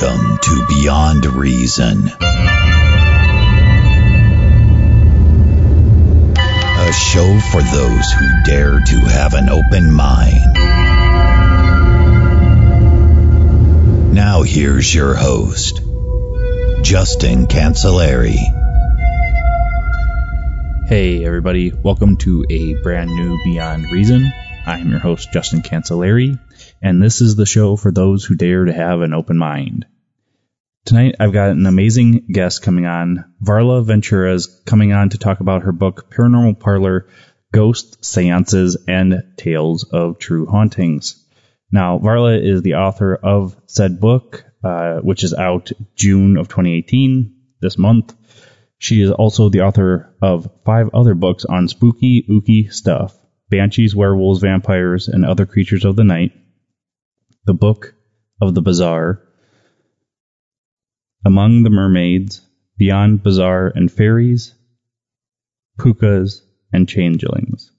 Welcome to Beyond Reason. A show for those who dare to have an open mind. Now here's your host, Justin Cancellari. Hey, everybody, welcome to a brand new Beyond Reason. I'm your host, Justin Cancellari, and this is the show for those who dare to have an open mind. Tonight, I've got an amazing guest coming on. Varla Ventura is coming on to talk about her book, Paranormal Parlor Ghosts, Seances, and Tales of True Hauntings. Now, Varla is the author of said book, uh, which is out June of 2018, this month. She is also the author of five other books on spooky, ooky stuff banshees, werewolves, vampires, and other creatures of the night, the Book of the Bizarre, Among the Mermaids, Beyond Bizarre and Fairies, Pookas, and Changelings.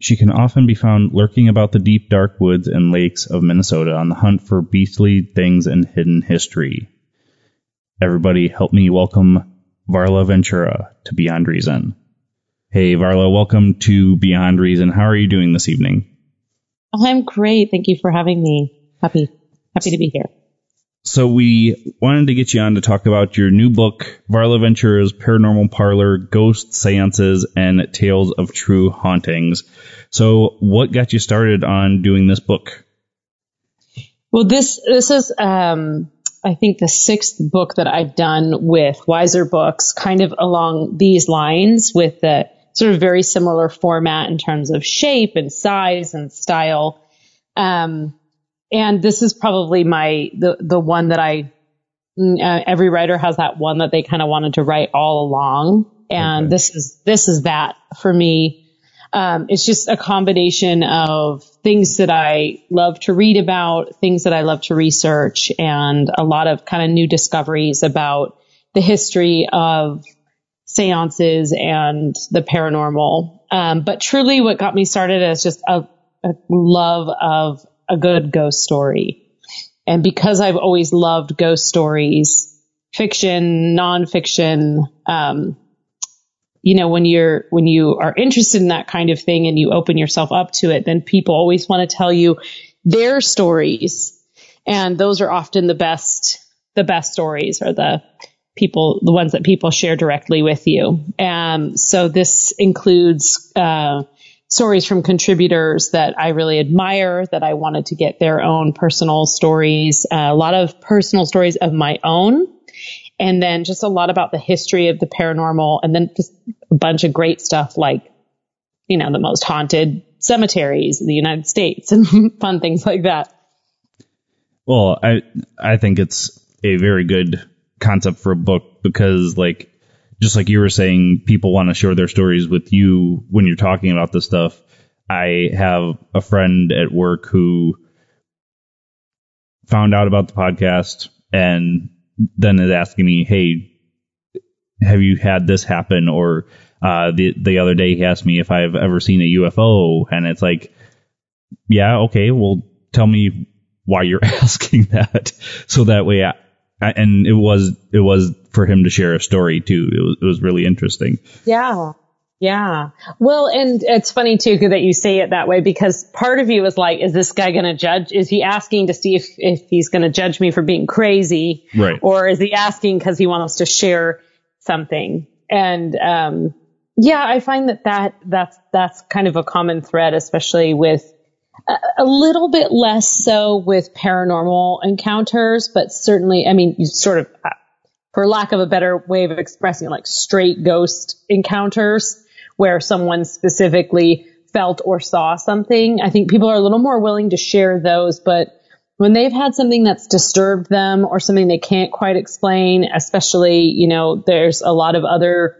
She can often be found lurking about the deep, dark woods and lakes of Minnesota on the hunt for beastly things and hidden history. Everybody, help me welcome Varla Ventura to Beyond Reason. Hey, Varla, welcome to Beyond Reason. How are you doing this evening? I'm great. Thank you for having me. Happy, happy to be here. So we wanted to get you on to talk about your new book, Varla Ventura's Paranormal Parlor, Ghost Seances, and Tales of True Hauntings. So what got you started on doing this book? Well, this, this is, um, I think the sixth book that I've done with Weiser Books, kind of along these lines with the sort of very similar format in terms of shape and size and style. Um, and this is probably my, the, the one that I, uh, every writer has that one that they kind of wanted to write all along. And okay. this is, this is that for me. Um, it's just a combination of things that I love to read about, things that I love to research, and a lot of kind of new discoveries about the history of seances and the paranormal. Um, but truly what got me started is just a, a love of a good ghost story. And because I've always loved ghost stories, fiction, nonfiction, um, you know, when you're, when you are interested in that kind of thing and you open yourself up to it, then people always want to tell you their stories. And those are often the best, the best stories or the, people, the ones that people share directly with you. Um, so this includes, uh, stories from contributors that I really admire, that I wanted to get their own personal stories, uh, a lot of personal stories of my own, and then just a lot about the history of the paranormal, and then just a bunch of great stuff like, you know, the most haunted cemeteries in the United States and fun things like that. Well, I I think it's a very good concept for a book because like just like you were saying, people want to share their stories with you when you're talking about this stuff. I have a friend at work who found out about the podcast and then is asking me, Hey, have you had this happen? Or, uh, the, the other day he asked me if I've ever seen a UFO and it's like, yeah, okay, well, tell me why you're asking that. So that way I, and it was it was for him to share a story too. It was it was really interesting. Yeah. Yeah. Well, and it's funny too that you say it that way because part of you is like, is this guy going to judge? Is he asking to see if, if he's going to judge me for being crazy? Right. Or is he asking because he wants to share something? And, um, yeah, I find that that, that's, that's kind of a common thread, especially with a little bit less so with paranormal encounters, but certainly, I mean, you sort of, uh, for lack of a better way of expressing it, like straight ghost encounters where someone specifically felt or saw something. I think people are a little more willing to share those, but when they've had something that's disturbed them or something they can't quite explain, especially, you know, there's a lot of other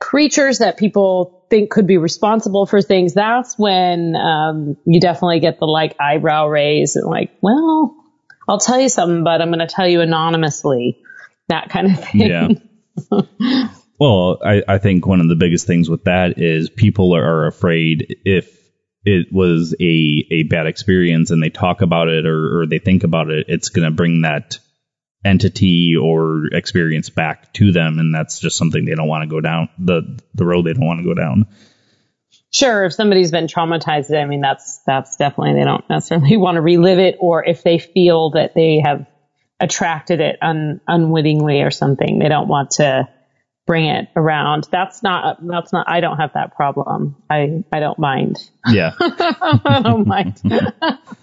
creatures that people think could be responsible for things, that's when um, you definitely get the like eyebrow raise and like, well, I'll tell you something, but I'm going to tell you anonymously, that kind of thing. Yeah. well, I, I think one of the biggest things with that is people are afraid if it was a, a bad experience and they talk about it or, or they think about it, it's going to bring that entity or experience back to them. And that's just something they don't want to go down the, the road they don't want to go down. Sure. If somebody's been traumatized, I mean, that's, that's definitely, they don't necessarily want to relive it or if they feel that they have attracted it un, unwittingly or something, they don't want to, bring it around. That's not, that's not, I don't have that problem. I, I don't mind. Yeah. I don't mind.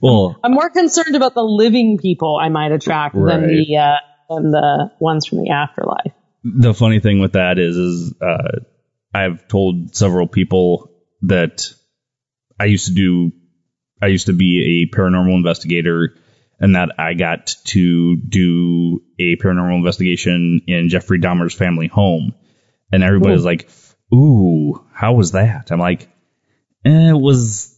well, I'm more concerned about the living people I might attract right. than the, uh, than the ones from the afterlife. The funny thing with that is, is, uh, I've told several people that I used to do, I used to be a paranormal investigator and that I got to do a paranormal investigation in Jeffrey Dahmer's family home. And everybody's like, ooh, how was that? I'm like, eh, it was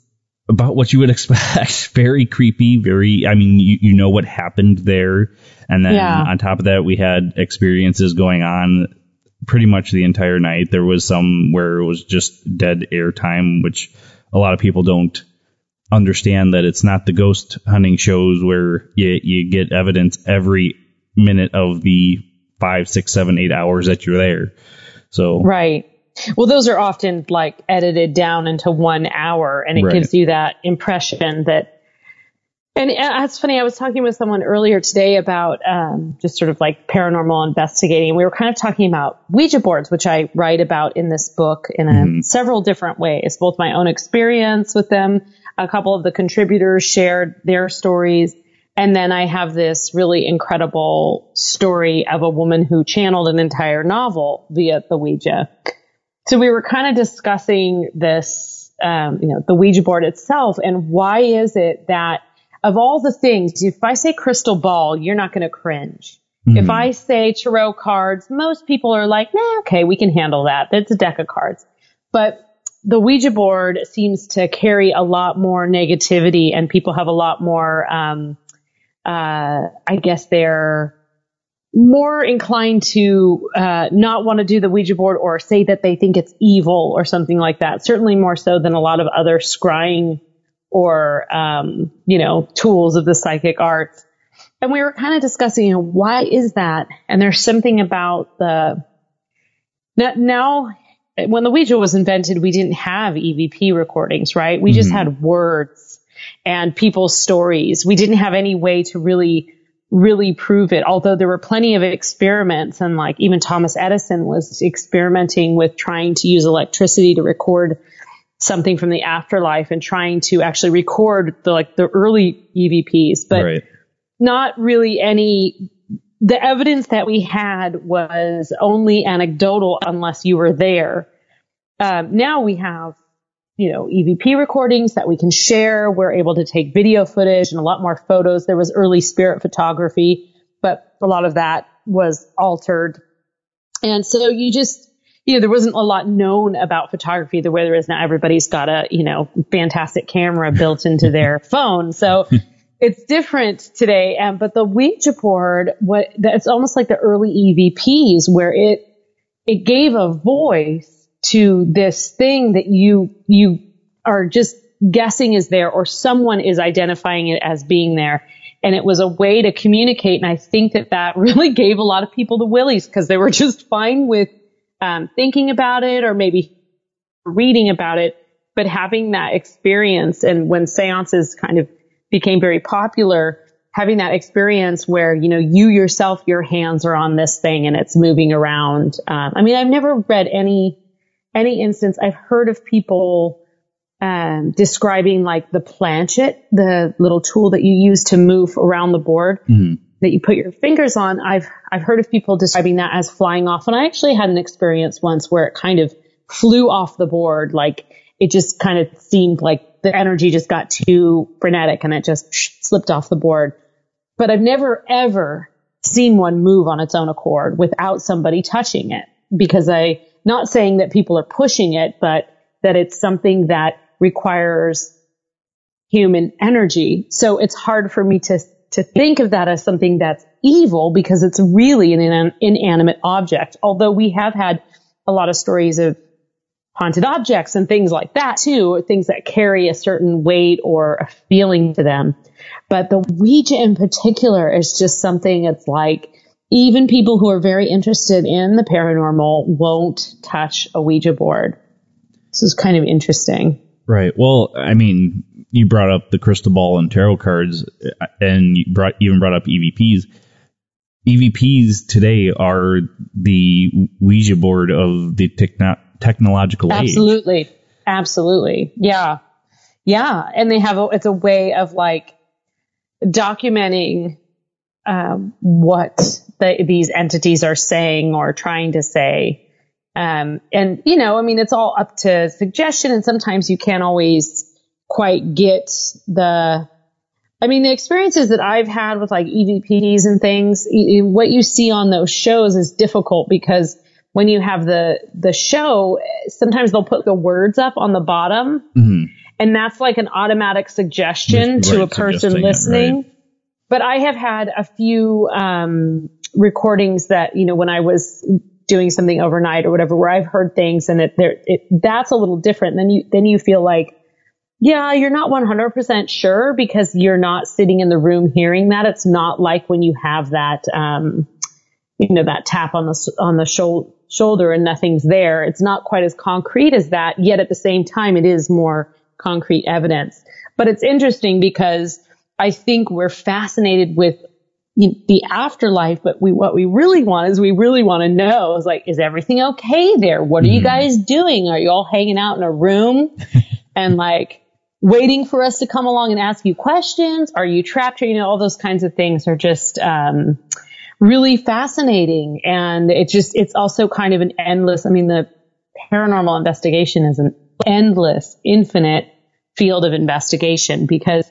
about what you would expect. very creepy, very, I mean, you, you know what happened there. And then yeah. on top of that, we had experiences going on pretty much the entire night. There was some where it was just dead air time, which a lot of people don't understand that it's not the ghost hunting shows where you, you get evidence every minute of the five, six, seven, eight hours that you're there. So right. Well, those are often like edited down into one hour, and it right. gives you that impression that. And that's funny. I was talking with someone earlier today about um, just sort of like paranormal investigating. We were kind of talking about Ouija boards, which I write about in this book in a, mm-hmm. several different ways, both my own experience with them, a couple of the contributors shared their stories. And then I have this really incredible story of a woman who channeled an entire novel via the Ouija. So we were kind of discussing this, um, you know, the Ouija board itself and why is it that of all the things, if I say crystal ball, you're not going to cringe. Mm-hmm. If I say tarot cards, most people are like, nah, okay, we can handle that. It's a deck of cards. But the Ouija board seems to carry a lot more negativity and people have a lot more, um, uh, I guess they're more inclined to, uh, not want to do the Ouija board or say that they think it's evil or something like that. Certainly more so than a lot of other scrying or, um, you know, tools of the psychic arts. And we were kind of discussing, you know, why is that? And there's something about the, now when the Ouija was invented, we didn't have EVP recordings, right? We mm-hmm. just had words and people's stories. We didn't have any way to really, really prove it. Although there were plenty of experiments and like even Thomas Edison was experimenting with trying to use electricity to record something from the afterlife and trying to actually record the like the early EVPs, but right. not really any the evidence that we had was only anecdotal unless you were there. Um, now we have, you know, EVP recordings that we can share. We're able to take video footage and a lot more photos. There was early spirit photography, but a lot of that was altered. And so you just, you know, there wasn't a lot known about photography the way there is now. Everybody's got a, you know, fantastic camera built into their phone. So it's different today. Um, but the Ouija board, what, it's almost like the early EVPs where it, it gave a voice to this thing that you, you are just guessing is there or someone is identifying it as being there. And it was a way to communicate. And I think that that really gave a lot of people the willies because they were just fine with um, thinking about it or maybe reading about it, but having that experience. And when seances kind of became very popular, having that experience where, you know, you yourself, your hands are on this thing and it's moving around. Um, I mean, I've never read any, any instance. I've heard of people, um, describing like the planchette, the little tool that you use to move around the board mm-hmm. that you put your fingers on. I've, I've heard of people describing that as flying off. And I actually had an experience once where it kind of flew off the board. Like it just kind of seemed like the energy just got too frenetic and it just slipped off the board. But I've never ever seen one move on its own accord without somebody touching it because I, not saying that people are pushing it, but that it's something that requires human energy. So it's hard for me to, to think of that as something that's evil because it's really an inanimate object. Although we have had a lot of stories of haunted objects and things like that too, things that carry a certain weight or a feeling to them. But the Ouija in particular is just something it's like even people who are very interested in the paranormal won't touch a Ouija board. This is kind of interesting. Right. Well, I mean, you brought up the crystal ball and tarot cards, and you brought even brought up EVPs. EVPs today are the Ouija board of the techno- technological Absolutely. age. Absolutely. Absolutely. Yeah. Yeah. And they have a, it's a way of like documenting um, what the, these entities are saying or trying to say. Um, and you know, I mean, it's all up to suggestion, and sometimes you can't always quite get the. I mean, the experiences that I've had with like EVPs and things, what you see on those shows is difficult because when you have the the show, sometimes they'll put the words up on the bottom, mm-hmm. and that's like an automatic suggestion to a person listening. It, right. But I have had a few um, recordings that you know when I was doing something overnight or whatever, where I've heard things and it, there, it that's a little different. Then you then you feel like, yeah, you're not 100% sure because you're not sitting in the room hearing that. It's not like when you have that, um, you know, that tap on the on the shoulder and nothing's there. It's not quite as concrete as that. Yet at the same time, it is more concrete evidence. But it's interesting because I think we're fascinated with the afterlife, but we, what we really want is we really want to know is like, is everything okay there? What are mm-hmm. you guys doing? Are you all hanging out in a room and like waiting for us to come along and ask you questions? Are you trapped here? You know, all those kinds of things are just, um, really fascinating. And it's just, it's also kind of an endless, I mean, the paranormal investigation is an endless, infinite field of investigation because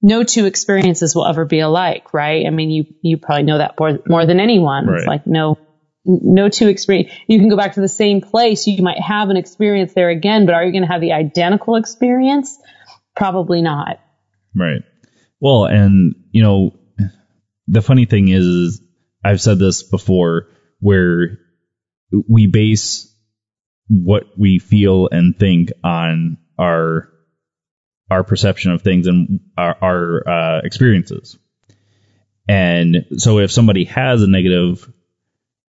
no two experiences will ever be alike, right? I mean, you, you probably know that more, more than anyone. Right. It's like no, no two experience. You can go back to the same place. You might have an experience there again, but are you going to have the identical experience? Probably not. Right. Well, and you know, the funny thing is, I've said this before, where we base what we feel and think on our our perception of things and our, our uh, experiences. And so if somebody has a negative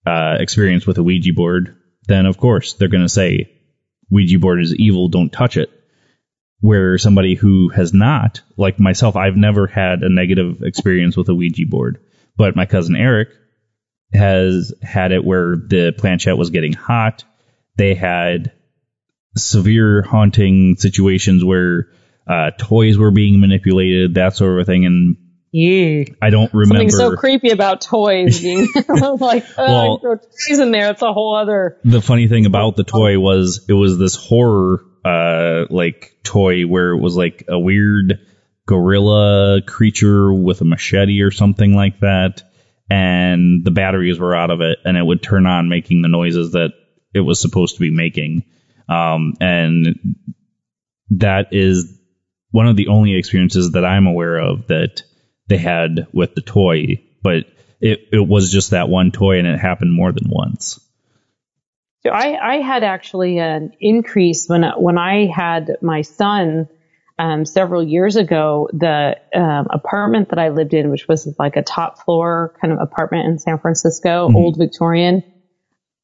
uh, experience with a Ouija board, then of course they're going to say Ouija board is evil, don't touch it. Where somebody who has not, like myself, I've never had a negative experience with a Ouija board, but my cousin Eric has had it where the planchette was getting hot. They had severe haunting situations where uh, toys were being manipulated, that sort of thing. And yeah. I don't remember. Something so creepy about toys being like, oh, well, throw toys in there. It's a whole other. The funny thing about the toy was it was this horror, uh, like toy where it was like a weird gorilla creature with a machete or something like that. And the batteries were out of it and it would turn on making the noises that it was supposed to be making. Um, and that is one of the only experiences that I'm aware of that they had with the toy, but it, it was just that one toy and it happened more than once. So I, I had actually an increase when, when I had my son, um, several years ago, the um, apartment that I lived in, which was like a top floor kind of apartment in San Francisco, mm-hmm. old Victorian,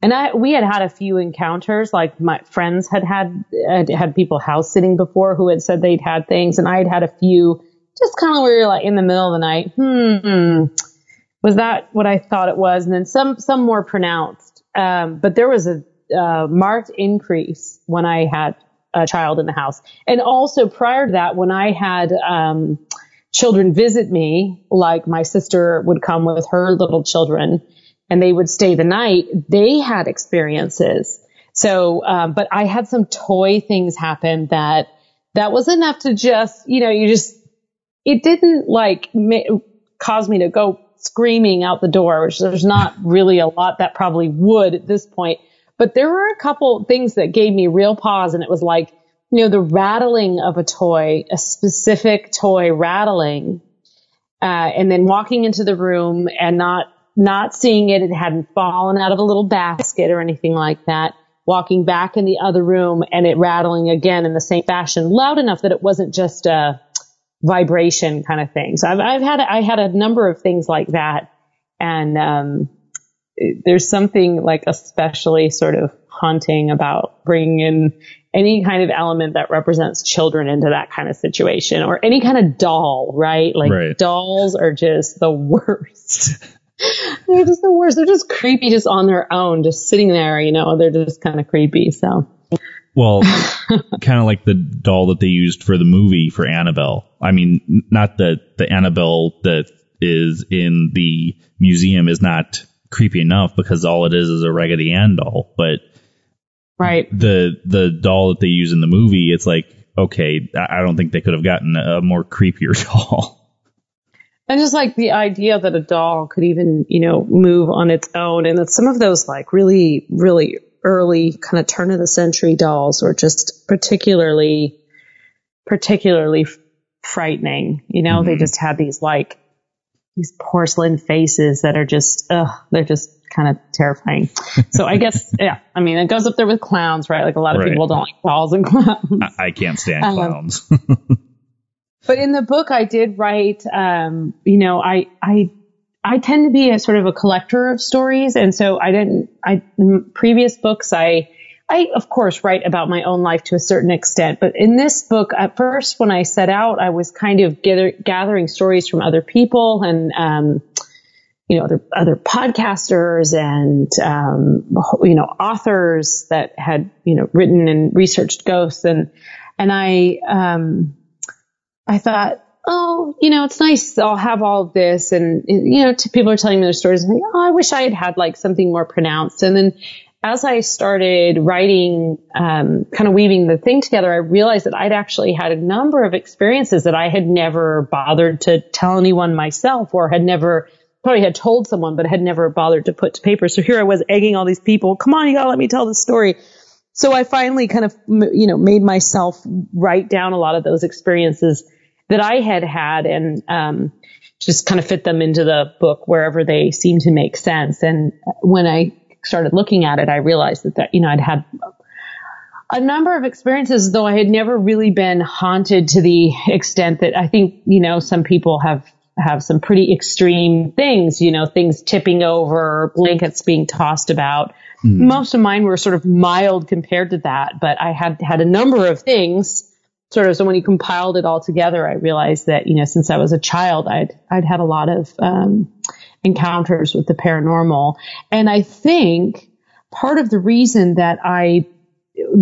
and I, we had had a few encounters, like my friends had had, had, had people house sitting before who had said they'd had things. And I had had a few just kind of where you're like in the middle of the night. Hmm. Was that what I thought it was? And then some, some more pronounced. Um, but there was a, uh, marked increase when I had a child in the house. And also prior to that, when I had, um, children visit me, like my sister would come with her little children and they would stay the night, they had experiences. So, um, but I had some toy things happen that that was enough to just, you know, you just, it didn't like ma- cause me to go screaming out the door, which there's not really a lot that probably would at this point. But there were a couple things that gave me real pause and it was like, you know, the rattling of a toy, a specific toy rattling, uh, and then walking into the room and not, not seeing it. It hadn't fallen out of a little basket or anything like that. Walking back in the other room and it rattling again in the same fashion, loud enough that it wasn't just a vibration kind of thing. So I've, I've had, I had a number of things like that. And, um, there's something like especially sort of haunting about bringing in any kind of element that represents children into that kind of situation or any kind of doll, right? Like Right. dolls are just the worst. they're just the worst. They're just creepy just on their own, just sitting there, you know, they're just kind of creepy. So Well, kind of like the doll that they used for the movie for Annabelle. I mean, not the the Annabelle that is in the museum is not creepy enough because all it is is a Raggedy Ann doll, but right. the the doll that they use in the movie, it's like okay, I don't think they could have gotten a more creepier doll. And just like the idea that a doll could even, you know, move on its own. And that some of those like really, really early kind of turn of the century dolls were just particularly, particularly frightening. You know, they just had these like, these porcelain faces that are just, ugh, they're just kind of terrifying. So I guess, yeah, I mean, it goes up there with clowns, right? Like a lot of Right. people don't like dolls and clowns. I, I can't stand Um, clowns. But in the book, I did write, um, you know, I, I, I tend to be a sort of a collector of stories. And so I didn't, I, previous books, I, I, of course, write about my own life to a certain extent. But in this book, at first, when I set out, I was kind of gather, gathering stories from other people and, um, you know, other, other podcasters and, um, you know, authors that had, you know, written and researched ghosts. And, and I, um, I thought, oh, you know, it's nice. I'll have all of this. And, you know, people are telling me their stories. Oh, I wish I had had like something more pronounced. And then as I started writing, um, kind of weaving the thing together, I realized that I'd actually had a number of experiences that I had never bothered to tell anyone myself or had never probably had told someone, but had never bothered to put to paper. So here I was egging all these people. Come on, you gotta let me tell the story. So I finally kind of, you know, made myself write down a lot of those experiences that I had had and, um, just kind of fit them into the book wherever they seemed to make sense. And when I started looking at it, I realized that, that, you know, I'd had a number of experiences, though I had never really been haunted to the extent that I think, you know, some people have, have some pretty extreme things, you know, things tipping over, blankets being tossed about. Most of mine were sort of mild compared to that, but I had had a number of things sort of. So when you compiled it all together, I realized that, you know, since I was a child, I'd, I'd had a lot of, um, encounters with the paranormal. And I think part of the reason that I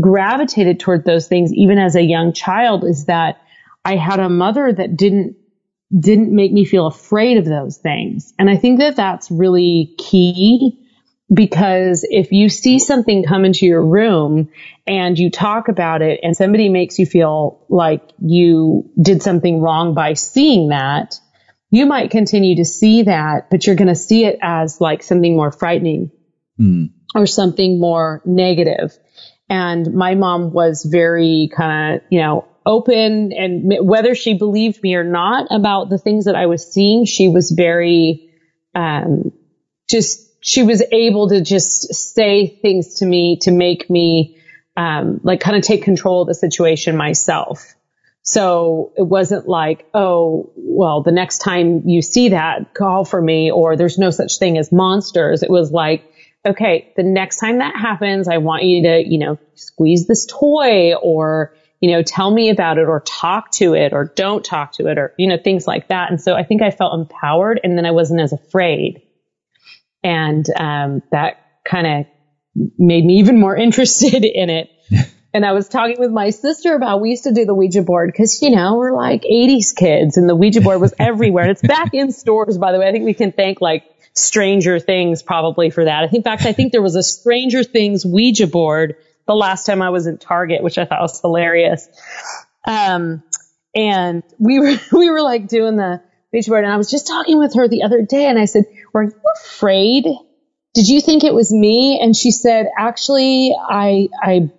gravitated toward those things, even as a young child, is that I had a mother that didn't didn't make me feel afraid of those things. And I think that that's really key because if you see something come into your room and you talk about it and somebody makes you feel like you did something wrong by seeing that, you might continue to see that, but you're going to see it as like something more frightening Hmm. or something more negative. And my mom was very kind of, you know, open and whether she believed me or not about the things that I was seeing, she was very, um, just, she was able to just say things to me to make me, um, like kind of take control of the situation myself. So it wasn't like, oh, well, the next time you see that, call for me, or there's no such thing as monsters. It was like, okay, the next time that happens, I want you to, you know, squeeze this toy or, you know, tell me about it or talk to it or don't talk to it or, you know, things like that. And so I think I felt empowered and then I wasn't as afraid. And, um, that kind of made me even more interested in it. And I was talking with my sister about we used to do the Ouija board because you know we're like 80s kids and the Ouija board was everywhere. And it's back in stores, by the way. I think we can thank like Stranger Things probably for that. I think, in fact, I think there was a Stranger Things Ouija board the last time I was in Target, which I thought was hilarious. Um, and we were, we were like doing the Ouija board and I was just talking with her the other day and I said, were you afraid? Did you think it was me? And she said, actually, I, I,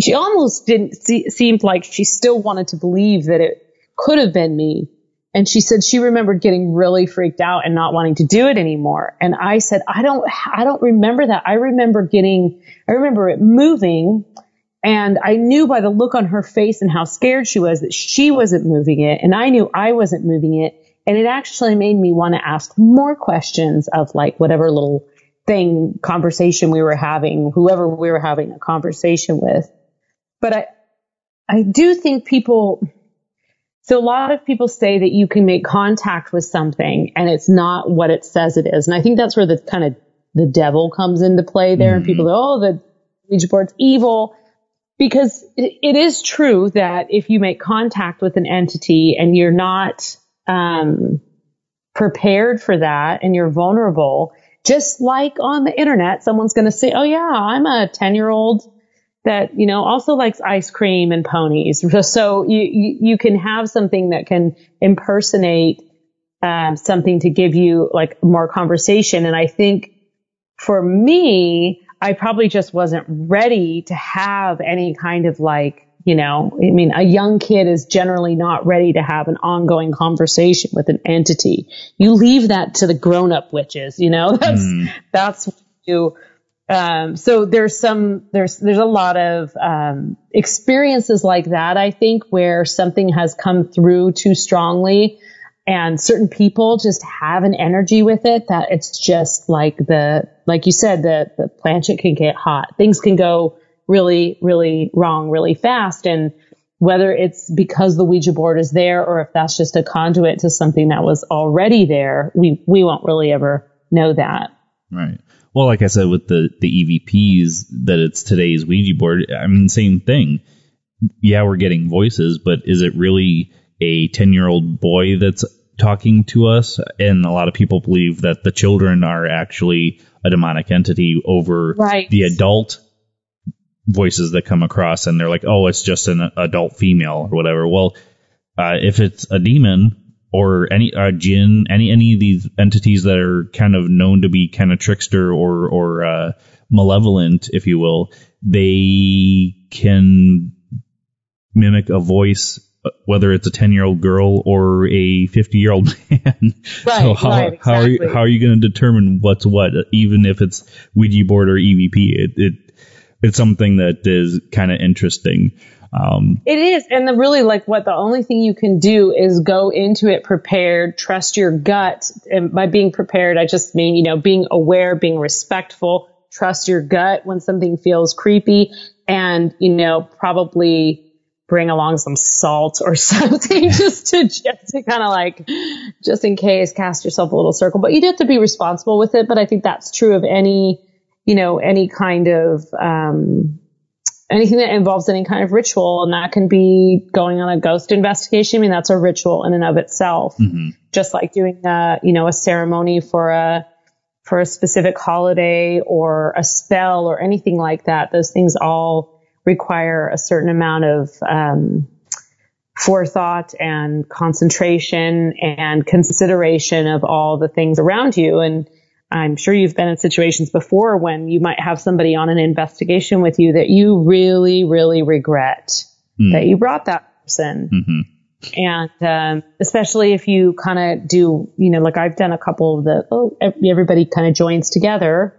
she almost didn't see, seemed like she still wanted to believe that it could have been me. And she said she remembered getting really freaked out and not wanting to do it anymore. And I said, I don't, I don't remember that. I remember getting, I remember it moving and I knew by the look on her face and how scared she was that she wasn't moving it. And I knew I wasn't moving it. And it actually made me want to ask more questions of like whatever little thing, conversation we were having, whoever we were having a conversation with. But I, I do think people, so a lot of people say that you can make contact with something and it's not what it says it is. And I think that's where the kind of the devil comes into play there mm-hmm. and people go, oh, the Ouija board's evil. Because it is true that if you make contact with an entity and you're not, um, prepared for that and you're vulnerable, just like on the internet, someone's going to say, Oh yeah, I'm a 10 year old that, you know, also likes ice cream and ponies. So you, you, you can have something that can impersonate, um, something to give you like more conversation. And I think for me, I probably just wasn't ready to have any kind of like, you know, I mean, a young kid is generally not ready to have an ongoing conversation with an entity. You leave that to the grown up witches, you know, that's, mm. that's what you, um, so there's some, there's, there's a lot of, um, experiences like that, I think, where something has come through too strongly and certain people just have an energy with it that it's just like the, like you said, the, the planchette can get hot. Things can go really, really wrong really fast. And whether it's because the Ouija board is there or if that's just a conduit to something that was already there, we, we won't really ever know that. Right. Well, like I said, with the, the EVPs, that it's today's Ouija board, I mean, same thing. Yeah, we're getting voices, but is it really a 10 year old boy that's talking to us? And a lot of people believe that the children are actually a demonic entity over right. the adult voices that come across and they're like, oh, it's just an adult female or whatever. Well, uh, if it's a demon, or any uh, jinn, any any of these entities that are kind of known to be kind of trickster or or uh, malevolent, if you will, they can mimic a voice, uh, whether it's a ten year old girl or a fifty year old man. Right. so how right, exactly. how are you how are you going to determine what's what, even if it's Ouija board or EVP? It, it it's something that is kind of interesting. Um, it is. And the really like what the only thing you can do is go into it prepared, trust your gut. And by being prepared, I just mean, you know, being aware, being respectful, trust your gut when something feels creepy and, you know, probably bring along some salt or something just to, just to kind of like, just in case, cast yourself a little circle. But you do have to be responsible with it. But I think that's true of any, you know, any kind of, um, anything that involves any kind of ritual, and that can be going on a ghost investigation. I mean, that's a ritual in and of itself. Mm-hmm. Just like doing a, you know, a ceremony for a, for a specific holiday or a spell or anything like that. Those things all require a certain amount of, um, forethought and concentration and consideration of all the things around you. And, I'm sure you've been in situations before when you might have somebody on an investigation with you that you really, really regret mm. that you brought that person. Mm-hmm. And um, especially if you kind of do, you know, like I've done a couple of the, oh, everybody kind of joins together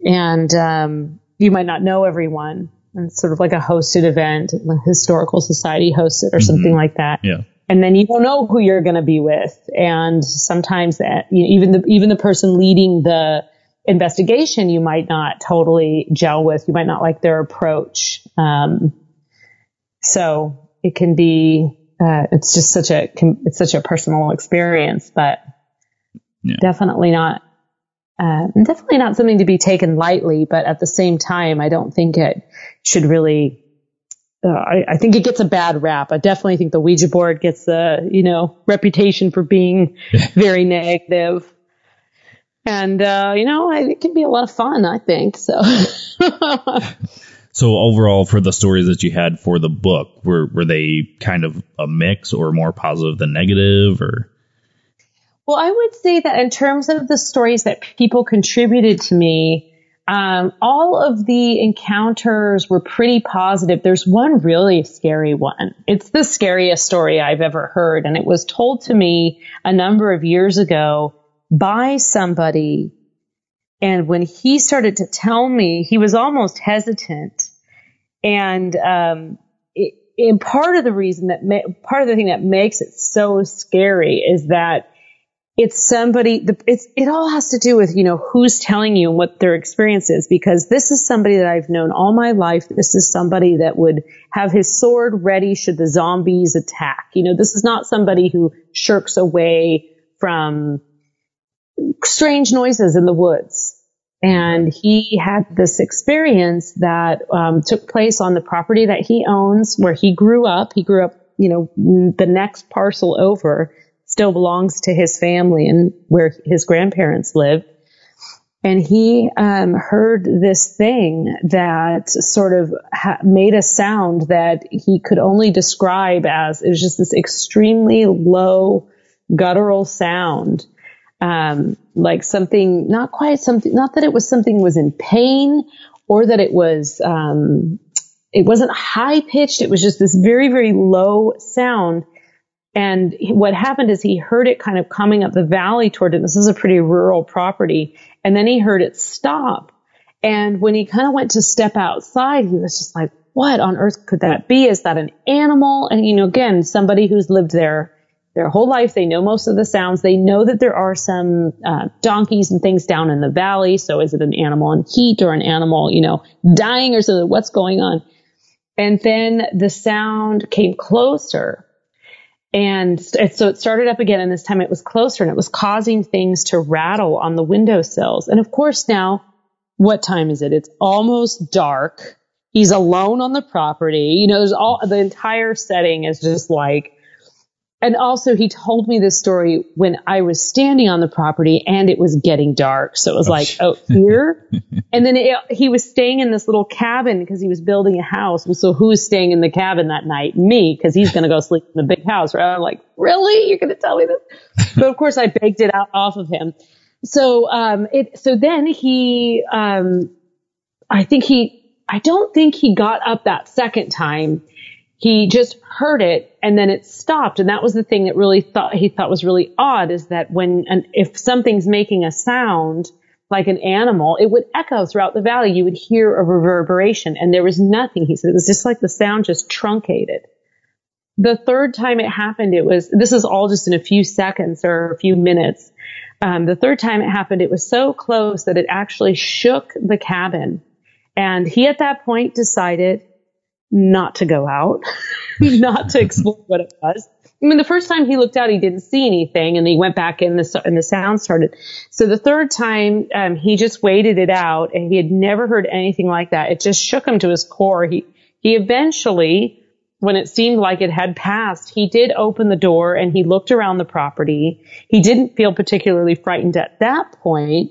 and um, you might not know everyone. And it's sort of like a hosted event, like historical society hosted or mm-hmm. something like that. Yeah and then you don't know who you're going to be with. And sometimes that, you know, even the, even the person leading the investigation, you might not totally gel with. You might not like their approach. Um, so it can be, uh, it's just such a, it's such a personal experience, but yeah. definitely not, uh, definitely not something to be taken lightly, but at the same time, I don't think it should really uh, I, I, think it gets a bad rap. I definitely think the Ouija board gets the, you know, reputation for being very negative. And, uh, you know, it can be a lot of fun, I think. So. so overall, for the stories that you had for the book, were, were they kind of a mix or more positive than negative or? Well, I would say that in terms of the stories that people contributed to me, um, all of the encounters were pretty positive. There's one really scary one. It's the scariest story I've ever heard, and it was told to me a number of years ago by somebody. And when he started to tell me, he was almost hesitant. And um, it, and part of the reason that ma- part of the thing that makes it so scary is that it's somebody, the, it's, it all has to do with, you know, who's telling you and what their experience is because this is somebody that I've known all my life. This is somebody that would have his sword ready should the zombies attack. You know, this is not somebody who shirks away from strange noises in the woods. And he had this experience that um, took place on the property that he owns where he grew up. He grew up, you know, the next parcel over still belongs to his family and where his grandparents live. And he um, heard this thing that sort of ha- made a sound that he could only describe as it was just this extremely low guttural sound, um, like something not quite something, not that it was something was in pain or that it was um, it wasn't high pitched. It was just this very very low sound and what happened is he heard it kind of coming up the valley toward him. This is a pretty rural property. And then he heard it stop. And when he kind of went to step outside, he was just like, what on earth could that be? Is that an animal? And, you know, again, somebody who's lived there their whole life, they know most of the sounds. They know that there are some uh, donkeys and things down in the valley. So is it an animal in heat or an animal, you know, dying or something? What's going on? And then the sound came closer and so it started up again, and this time it was closer and it was causing things to rattle on the windowsills. And of course, now, what time is it? It's almost dark. He's alone on the property. You know, there's all, the entire setting is just like and also he told me this story when I was standing on the property and it was getting dark. So it was oh, like, oh, here. and then it, he was staying in this little cabin because he was building a house. So who's staying in the cabin that night? Me, because he's going to go sleep in the big house. Right? I'm like, really? You're going to tell me this? but of course I begged it out off of him. So, um, it, so then he, um, I think he, I don't think he got up that second time he just heard it and then it stopped. And that was the thing that really thought he thought was really odd is that when an, if something's making a sound like an animal, it would echo throughout the valley. You would hear a reverberation and there was nothing. He said it was just like the sound just truncated. The third time it happened, it was, this is all just in a few seconds or a few minutes. Um, the third time it happened, it was so close that it actually shook the cabin. And he at that point decided not to go out, not to explore what it was. I mean, the first time he looked out, he didn't see anything, and he went back in the and the sound started. So the third time, um, he just waited it out, and he had never heard anything like that. It just shook him to his core. He he eventually, when it seemed like it had passed, he did open the door and he looked around the property. He didn't feel particularly frightened at that point.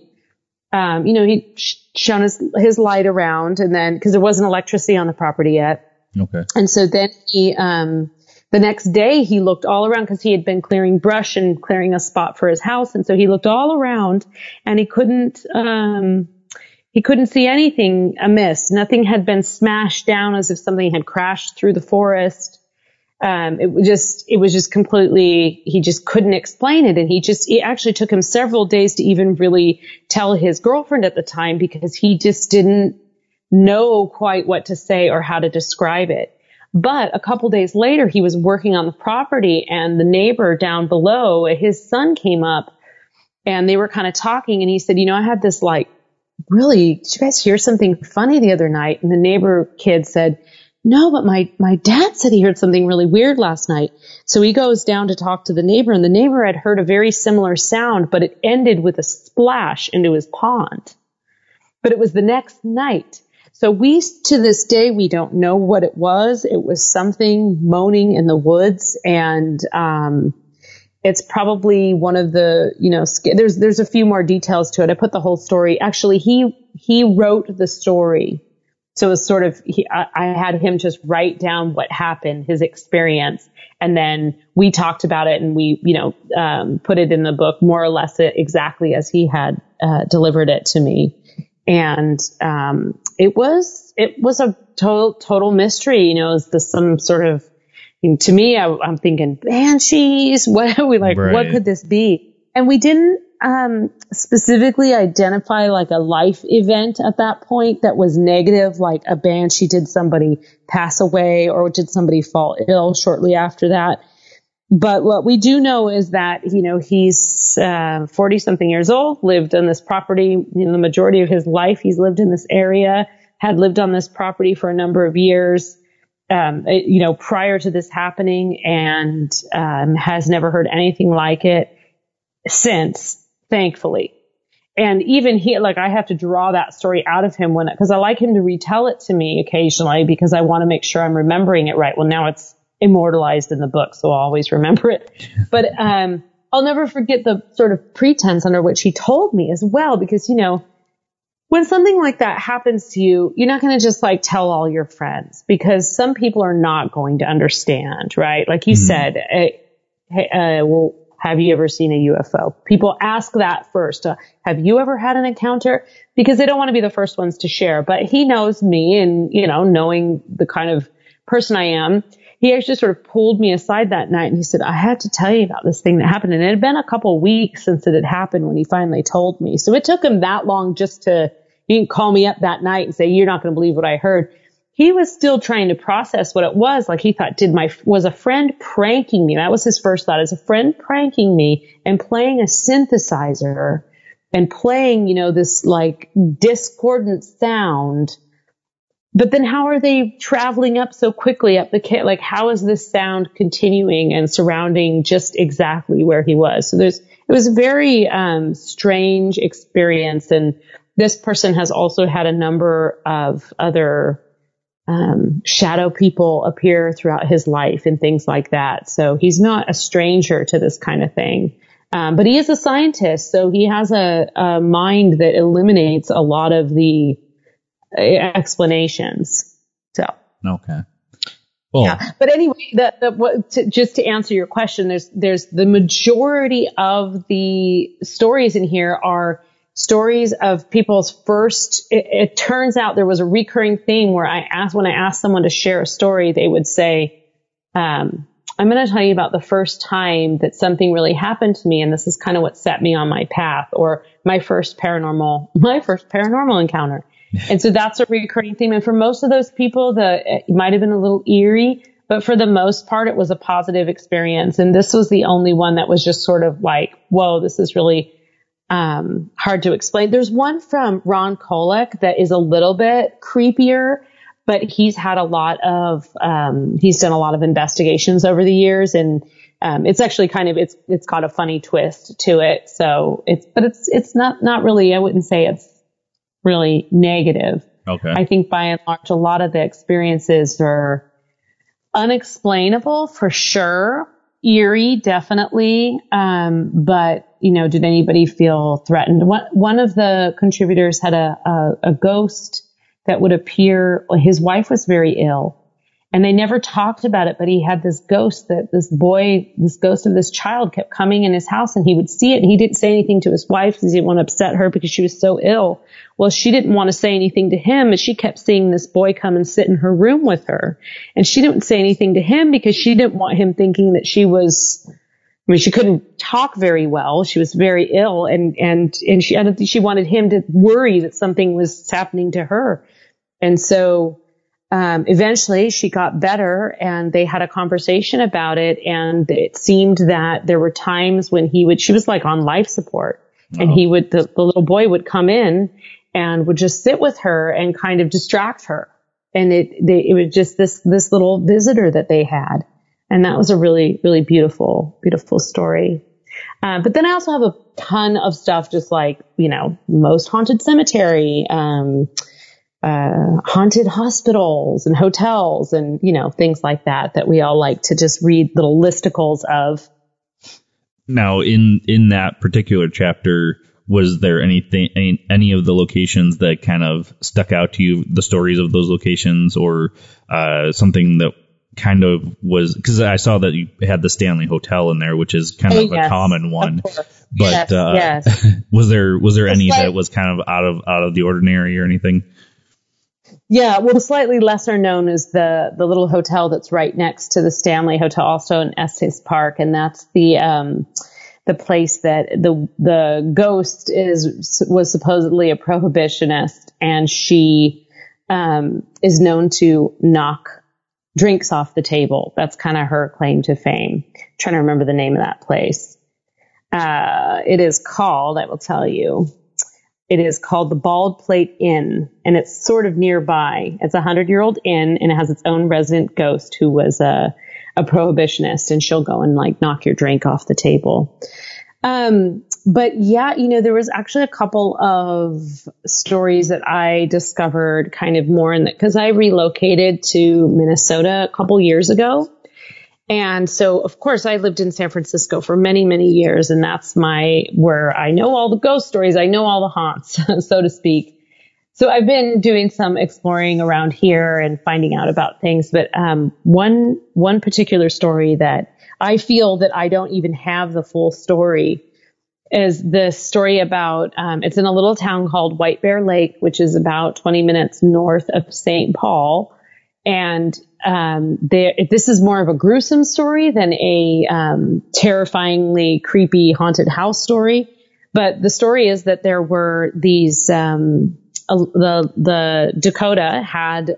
Um, you know, he shone his his light around, and then because there wasn't electricity on the property yet Okay. And so then he, um, the next day he looked all around because he had been clearing brush and clearing a spot for his house. And so he looked all around and he couldn't, um, he couldn't see anything amiss. Nothing had been smashed down as if something had crashed through the forest. Um, it was just, it was just completely, he just couldn't explain it. And he just, it actually took him several days to even really tell his girlfriend at the time because he just didn't, know quite what to say or how to describe it. But a couple days later, he was working on the property and the neighbor down below, his son came up and they were kind of talking and he said, you know, I had this like, really, did you guys hear something funny the other night? And the neighbor kid said, no, but my, my dad said he heard something really weird last night. So he goes down to talk to the neighbor and the neighbor had heard a very similar sound, but it ended with a splash into his pond. But it was the next night so we, to this day, we don't know what it was. It was something moaning in the woods and, um, it's probably one of the, you know, there's, there's a few more details to it. I put the whole story. Actually, he, he wrote the story. So it was sort of, he, I, I had him just write down what happened, his experience. And then we talked about it and we, you know, um, put it in the book more or less exactly as he had, uh, delivered it to me. And, um, it was, it was a total, total mystery. You know, is this some sort of, to me, I, am thinking banshees. What are we like? Right. What could this be? And we didn't um, specifically identify like a life event at that point that was negative, like a banshee. Did somebody pass away, or did somebody fall ill shortly after that? But what we do know is that, you know, he's 40 uh, something years old, lived on this property, you know, the majority of his life. He's lived in this area, had lived on this property for a number of years um, you know, prior to this happening and um, has never heard anything like it since, thankfully. And even he, like, I have to draw that story out of him when, because I like him to retell it to me occasionally because I want to make sure I'm remembering it right. Well, now it's immortalized in the book, so I'll always remember it. But um, I'll never forget the sort of pretense under which he told me as well, because you know when something like that happens to you, you're not going to just like tell all your friends because some people are not going to understand, right? Like you mm-hmm. said, hey, uh, well, have you ever seen a UFO? People ask that first. Uh, have you ever had an encounter? Because they don't want to be the first ones to share. But he knows me and, you know, knowing the kind of person I am, he actually sort of pulled me aside that night and he said, I had to tell you about this thing that happened. And it had been a couple weeks since it had happened when he finally told me. So it took him that long just to, he didn't call me up that night and say, you're not going to believe what I heard. He was still trying to process what it was. Like he thought, did my, was a friend pranking me? That was his first thought. Is a friend pranking me and playing a synthesizer and playing, you know, this like discordant sound but then how are they traveling up so quickly up the kit? Like how is this sound continuing and surrounding just exactly where he was? So there's, it was a very, um, strange experience. And this person has also had a number of other, um, shadow people appear throughout his life and things like that. So he's not a stranger to this kind of thing. Um, but he is a scientist, so he has a, a mind that eliminates a lot of the explanations. So. Okay. Well, yeah. But anyway, the, the, what, to, just to answer your question, there's, there's the majority of the stories in here are stories of people's first, it, it turns out there was a recurring theme where I asked, when I asked someone to share a story, they would say, um, I'm going to tell you about the first time that something really happened to me. And this is kind of what set me on my path or my first paranormal, my first paranormal encounter. And so that's a recurring theme. And for most of those people, the it might have been a little eerie, but for the most part, it was a positive experience. And this was the only one that was just sort of like, whoa, this is really um, hard to explain. There's one from Ron Kolek that is a little bit creepier, but he's had a lot of um, he's done a lot of investigations over the years, and um, it's actually kind of it's it's got a funny twist to it. So it's but it's it's not not really I wouldn't say it's really negative. Okay. I think by and large, a lot of the experiences are unexplainable for sure. Eerie, definitely. Um, but, you know, did anybody feel threatened? One, one of the contributors had a, a, a ghost that would appear. His wife was very ill and they never talked about it, but he had this ghost that this boy, this ghost of this child kept coming in his house and he would see it and he didn't say anything to his wife because he didn't want to upset her because she was so ill. Well, she didn't want to say anything to him and she kept seeing this boy come and sit in her room with her. And she didn't say anything to him because she didn't want him thinking that she was, I mean, she couldn't talk very well. She was very ill and, and, and she, she wanted him to worry that something was happening to her. And so, um, eventually she got better and they had a conversation about it and it seemed that there were times when he would she was like on life support oh. and he would the, the little boy would come in and would just sit with her and kind of distract her. And it they, it was just this this little visitor that they had. And that was a really really beautiful beautiful story. Uh, but then I also have a ton of stuff just like you know most haunted cemetery um, uh, haunted hospitals and hotels and you know things like that that we all like to just read little listicles of. Now, in in that particular chapter, was there anything any, any of the locations that kind of stuck out to you? The stories of those locations, or uh, something that kind of was because I saw that you had the Stanley Hotel in there, which is kind Oh, of yes, a common one. But Yes, uh, yes. was there was there It's any like- that was kind of out of out of the ordinary or anything? Yeah, well, slightly lesser known is the the little hotel that's right next to the Stanley Hotel, also in Estes Park, and that's the um, the place that the the ghost is was supposedly a prohibitionist, and she um, is known to knock drinks off the table. That's kind of her claim to fame. trying to remember the name of that place. Uh, it is called, I will tell you, it is called the Baldpate Inn, and it's sort of nearby. It's a hundred year old inn, and it has its own resident ghost who was a, a prohibitionist, and she'll go and like knock your drink off the table. Um, but yeah, you know, there was actually a couple of stories that I discovered kind of more in that because I relocated to Minnesota a couple years ago. And so, of course, I lived in San Francisco for many, many years, and that's my where I know all the ghost stories. I know all the haunts, so to speak. So I've been doing some exploring around here and finding out about things. But um, one one particular story that I feel that I don't even have the full story is the story about um, it's in a little town called White Bear Lake, which is about 20 minutes north of St. Paul. And um, there, this is more of a gruesome story than a um, terrifyingly creepy haunted house story. But the story is that there were these um, uh, the the Dakota had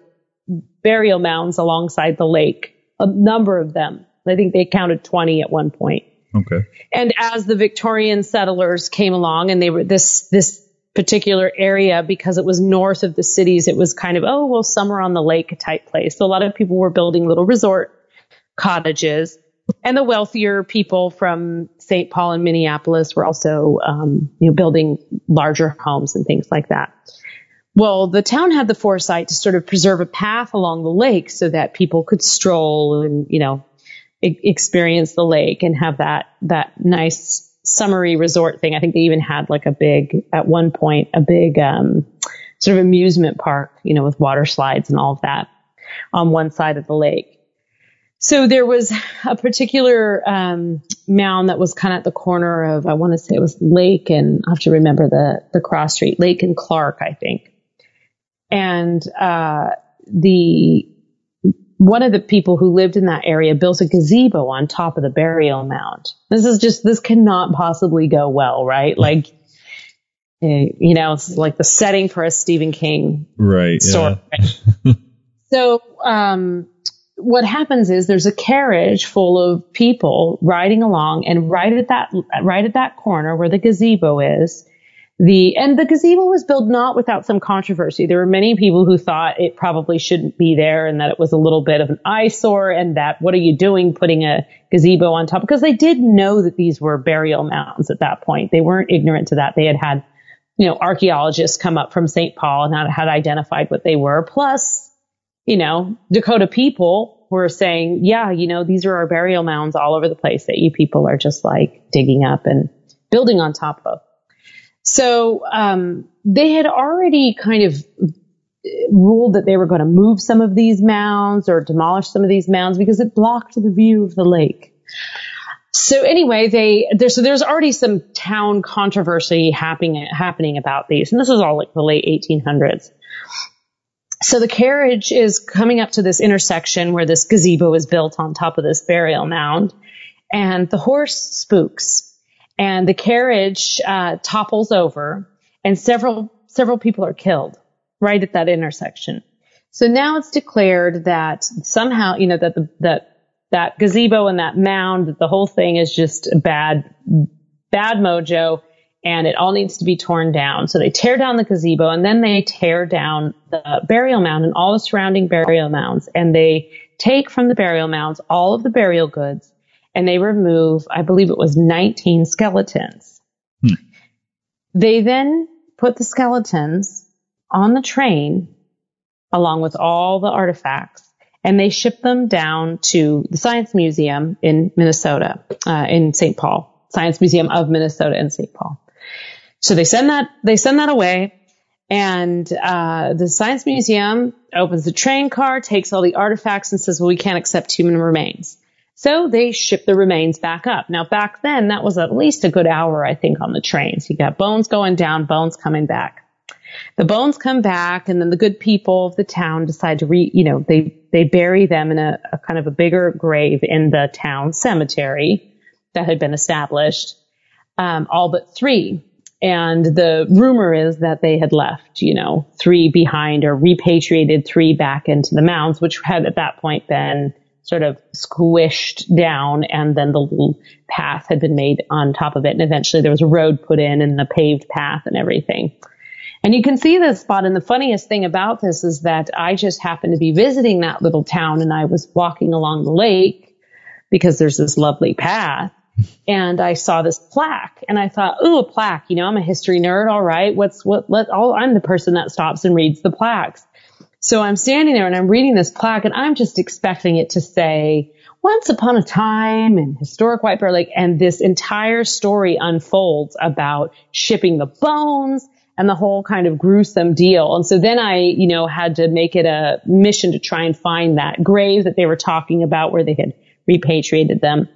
burial mounds alongside the lake, a number of them. I think they counted 20 at one point. Okay. And as the Victorian settlers came along and they were this, this particular area, because it was north of the cities, it was kind of, oh, well, summer on the lake type place. So a lot of people were building little resort cottages. And the wealthier people from St. Paul and Minneapolis were also, um, you know, building larger homes and things like that. Well, the town had the foresight to sort of preserve a path along the lake so that people could stroll and, you know, experience the lake and have that that nice summery resort thing. I think they even had like a big at one point a big um, sort of amusement park, you know, with water slides and all of that on one side of the lake. So there was a particular um, mound that was kind of at the corner of I want to say it was Lake and I have to remember the the cross street Lake and Clark I think, and uh, the one of the people who lived in that area built a gazebo on top of the burial mound. This is just, this cannot possibly go well, right? Like, eh, you know, it's like the setting for a Stephen King Right. story. so, um, what happens is there's a carriage full of people riding along and right at that, right at that corner where the gazebo is, the, and the gazebo was built not without some controversy. There were many people who thought it probably shouldn't be there and that it was a little bit of an eyesore and that what are you doing putting a gazebo on top? Because they did know that these were burial mounds at that point. They weren't ignorant to that. They had had, you know, archaeologists come up from St. Paul and had, had identified what they were. Plus, you know, Dakota people were saying, yeah, you know, these are our burial mounds all over the place that you people are just like digging up and building on top of. So um, they had already kind of ruled that they were going to move some of these mounds or demolish some of these mounds because it blocked the view of the lake. So anyway, they so there's already some town controversy happening happening about these, and this is all like the late 1800s. So the carriage is coming up to this intersection where this gazebo is built on top of this burial mound, and the horse spooks, and the carriage uh, topples over, and several several people are killed right at that intersection. So now it's declared that somehow, you know, that the that that gazebo and that mound, that the whole thing is just bad bad mojo and it all needs to be torn down. So they tear down the gazebo and then they tear down the burial mound and all the surrounding burial mounds and they take from the burial mounds all of the burial goods and they remove, I believe it was 19 skeletons. They then put the skeletons on the train along with all the artifacts and they ship them down to the Science Museum in Minnesota, uh, in St. Paul. Science Museum of Minnesota in St. Paul. So they send that, they send that away. And uh, the Science Museum opens the train car, takes all the artifacts, and says, well, we can't accept human remains. So they ship the remains back up. Now, back then, that was at least a good hour, I think, on the train. So you got bones going down, bones coming back. The bones come back, and then the good people of the town decide to re, you know, they, they bury them in a, a kind of a bigger grave in the town cemetery that had been established. Um, all but three. And the rumor is that they had left, you know, three behind or repatriated three back into the mounds, which had at that point been sort of squished down and then the little path had been made on top of it. And eventually there was a road put in and the paved path and everything. And you can see this spot. And the funniest thing about this is that I just happened to be visiting that little town and I was walking along the lake because there's this lovely path and I saw this plaque and I thought, ooh, a plaque. You know, I'm a history nerd. All right. What's what, let, all, I'm the person that stops and reads the plaques. So I'm standing there and I'm reading this plaque and I'm just expecting it to say, once upon a time in historic White Bear Lake. And this entire story unfolds about shipping the bones and the whole kind of gruesome deal. And so then I, you know, had to make it a mission to try and find that grave that they were talking about where they had repatriated them.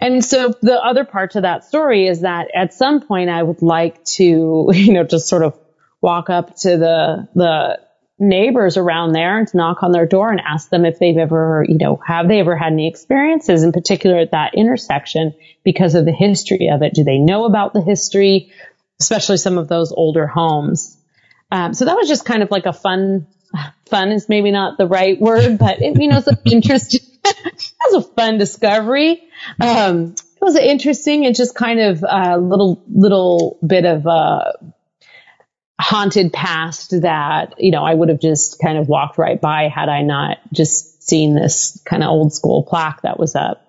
And so the other part to that story is that at some point I would like to, you know, just sort of walk up to the, the neighbors around there and to knock on their door and ask them if they've ever, you know, have they ever had any experiences in particular at that intersection because of the history of it? Do they know about the history, especially some of those older homes? Um, so that was just kind of like a fun, fun is maybe not the right word, but it, you know, it's an interesting, that was a fun discovery. Um, it was interesting and just kind of a little, little bit of a haunted past that, you know, I would have just kind of walked right by had I not just seen this kind of old school plaque that was up.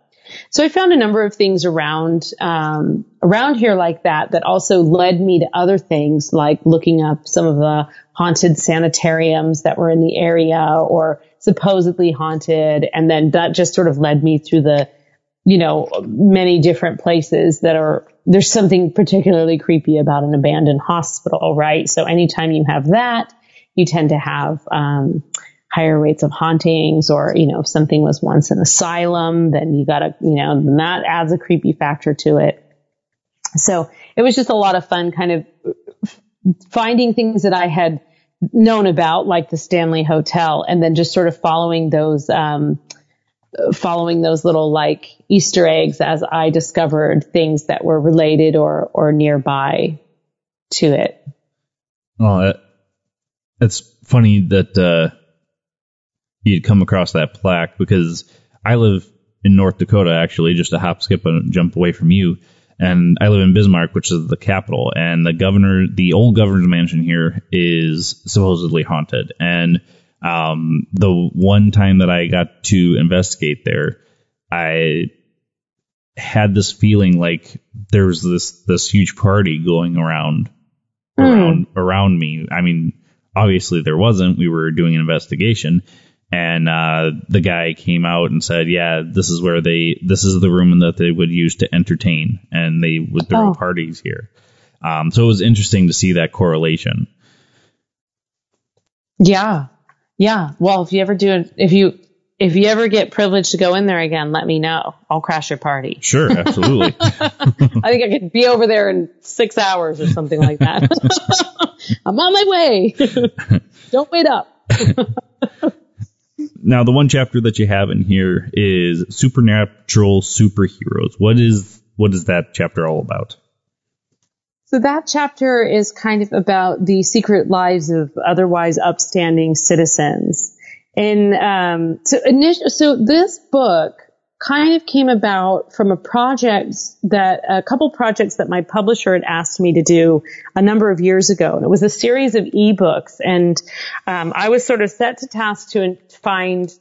So I found a number of things around um, around here like that that also led me to other things like looking up some of the haunted sanitariums that were in the area or supposedly haunted, and then that just sort of led me through the you know, many different places that are, there's something particularly creepy about an abandoned hospital, right? So anytime you have that, you tend to have, um, higher rates of hauntings or, you know, if something was once an asylum, then you gotta, you know, that adds a creepy factor to it. So it was just a lot of fun kind of finding things that I had known about, like the Stanley Hotel, and then just sort of following those, um, following those little like Easter eggs as I discovered things that were related or, or nearby to it. Oh, it's funny that, uh, you'd come across that plaque because I live in North Dakota, actually, just a hop, skip, and jump away from you. And I live in Bismarck, which is the capital. And the governor, the old governor's mansion here is supposedly haunted. And um, the one time that I got to investigate there, I had this feeling like there was this this huge party going around mm. around around me. I mean, obviously there wasn't. We were doing an investigation, and uh, the guy came out and said, "Yeah, this is where they this is the room that they would use to entertain, and they would throw oh. parties here." Um, so it was interesting to see that correlation. Yeah, yeah. Well, if you ever do if you if you ever get privileged to go in there again, let me know. I'll crash your party. Sure, absolutely. I think I could be over there in six hours or something like that. I'm on my way. Don't wait up. now, the one chapter that you have in here is supernatural superheroes. What is what is that chapter all about? So that chapter is kind of about the secret lives of otherwise upstanding citizens. And um, so, so this book kind of came about from a project that a couple projects that my publisher had asked me to do a number of years ago. And it was a series of ebooks, and um, I was sort of set to task to find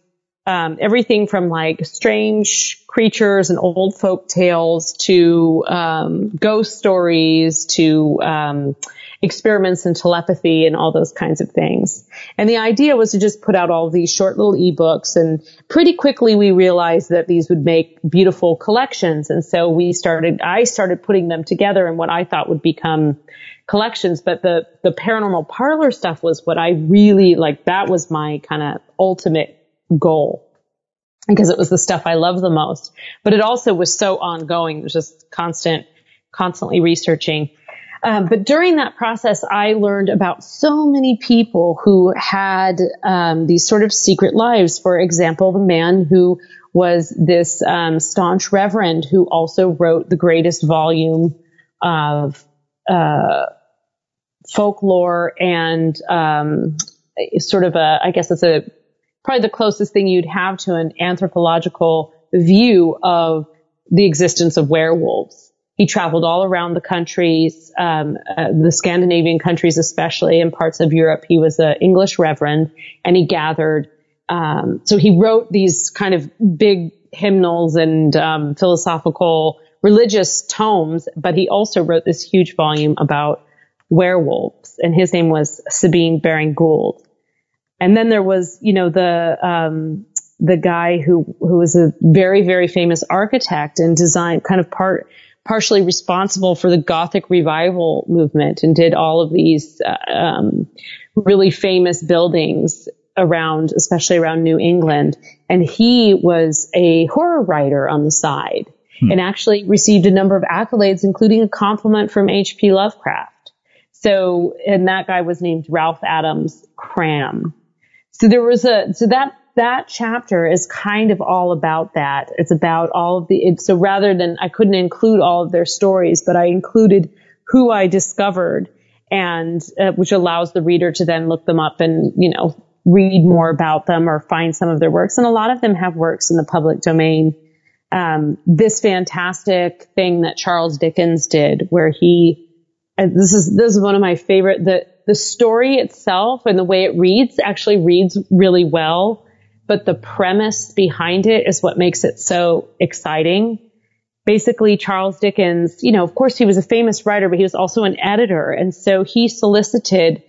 um, everything from like strange creatures and old folk tales to um, ghost stories to um, experiments in telepathy and all those kinds of things. And the idea was to just put out all these short little ebooks and pretty quickly we realized that these would make beautiful collections. And so we started, I started putting them together in what I thought would become collections. But the, the paranormal parlor stuff was what I really like. That was my kind of ultimate goal because it was the stuff I love the most. But it also was so ongoing. It was just constant, constantly researching. Um, but during that process, I learned about so many people who had um, these sort of secret lives. For example, the man who was this um, staunch reverend who also wrote the greatest volume of uh, folklore and um, sort of a, I guess it's a probably the closest thing you'd have to an anthropological view of the existence of werewolves. He traveled all around the countries, um, uh, the Scandinavian countries especially, and parts of Europe. He was an English reverend, and he gathered. Um, so he wrote these kind of big hymnals and um, philosophical, religious tomes, but he also wrote this huge volume about werewolves, and his name was Sabine Baring Gould. And then there was, you know, the, um, the guy who, who was a very, very famous architect and design kind of part, partially responsible for the Gothic revival movement and did all of these, uh, um, really famous buildings around, especially around New England. And he was a horror writer on the side hmm. and actually received a number of accolades, including a compliment from H.P. Lovecraft. So, and that guy was named Ralph Adams Cram. So there was a, so that, that chapter is kind of all about that. It's about all of the, it, so rather than, I couldn't include all of their stories, but I included who I discovered and, uh, which allows the reader to then look them up and, you know, read more about them or find some of their works. And a lot of them have works in the public domain. Um, this fantastic thing that Charles Dickens did where he, this is, this is one of my favorite, the, the story itself and the way it reads actually reads really well, but the premise behind it is what makes it so exciting. Basically, Charles Dickens, you know, of course he was a famous writer, but he was also an editor. And so he solicited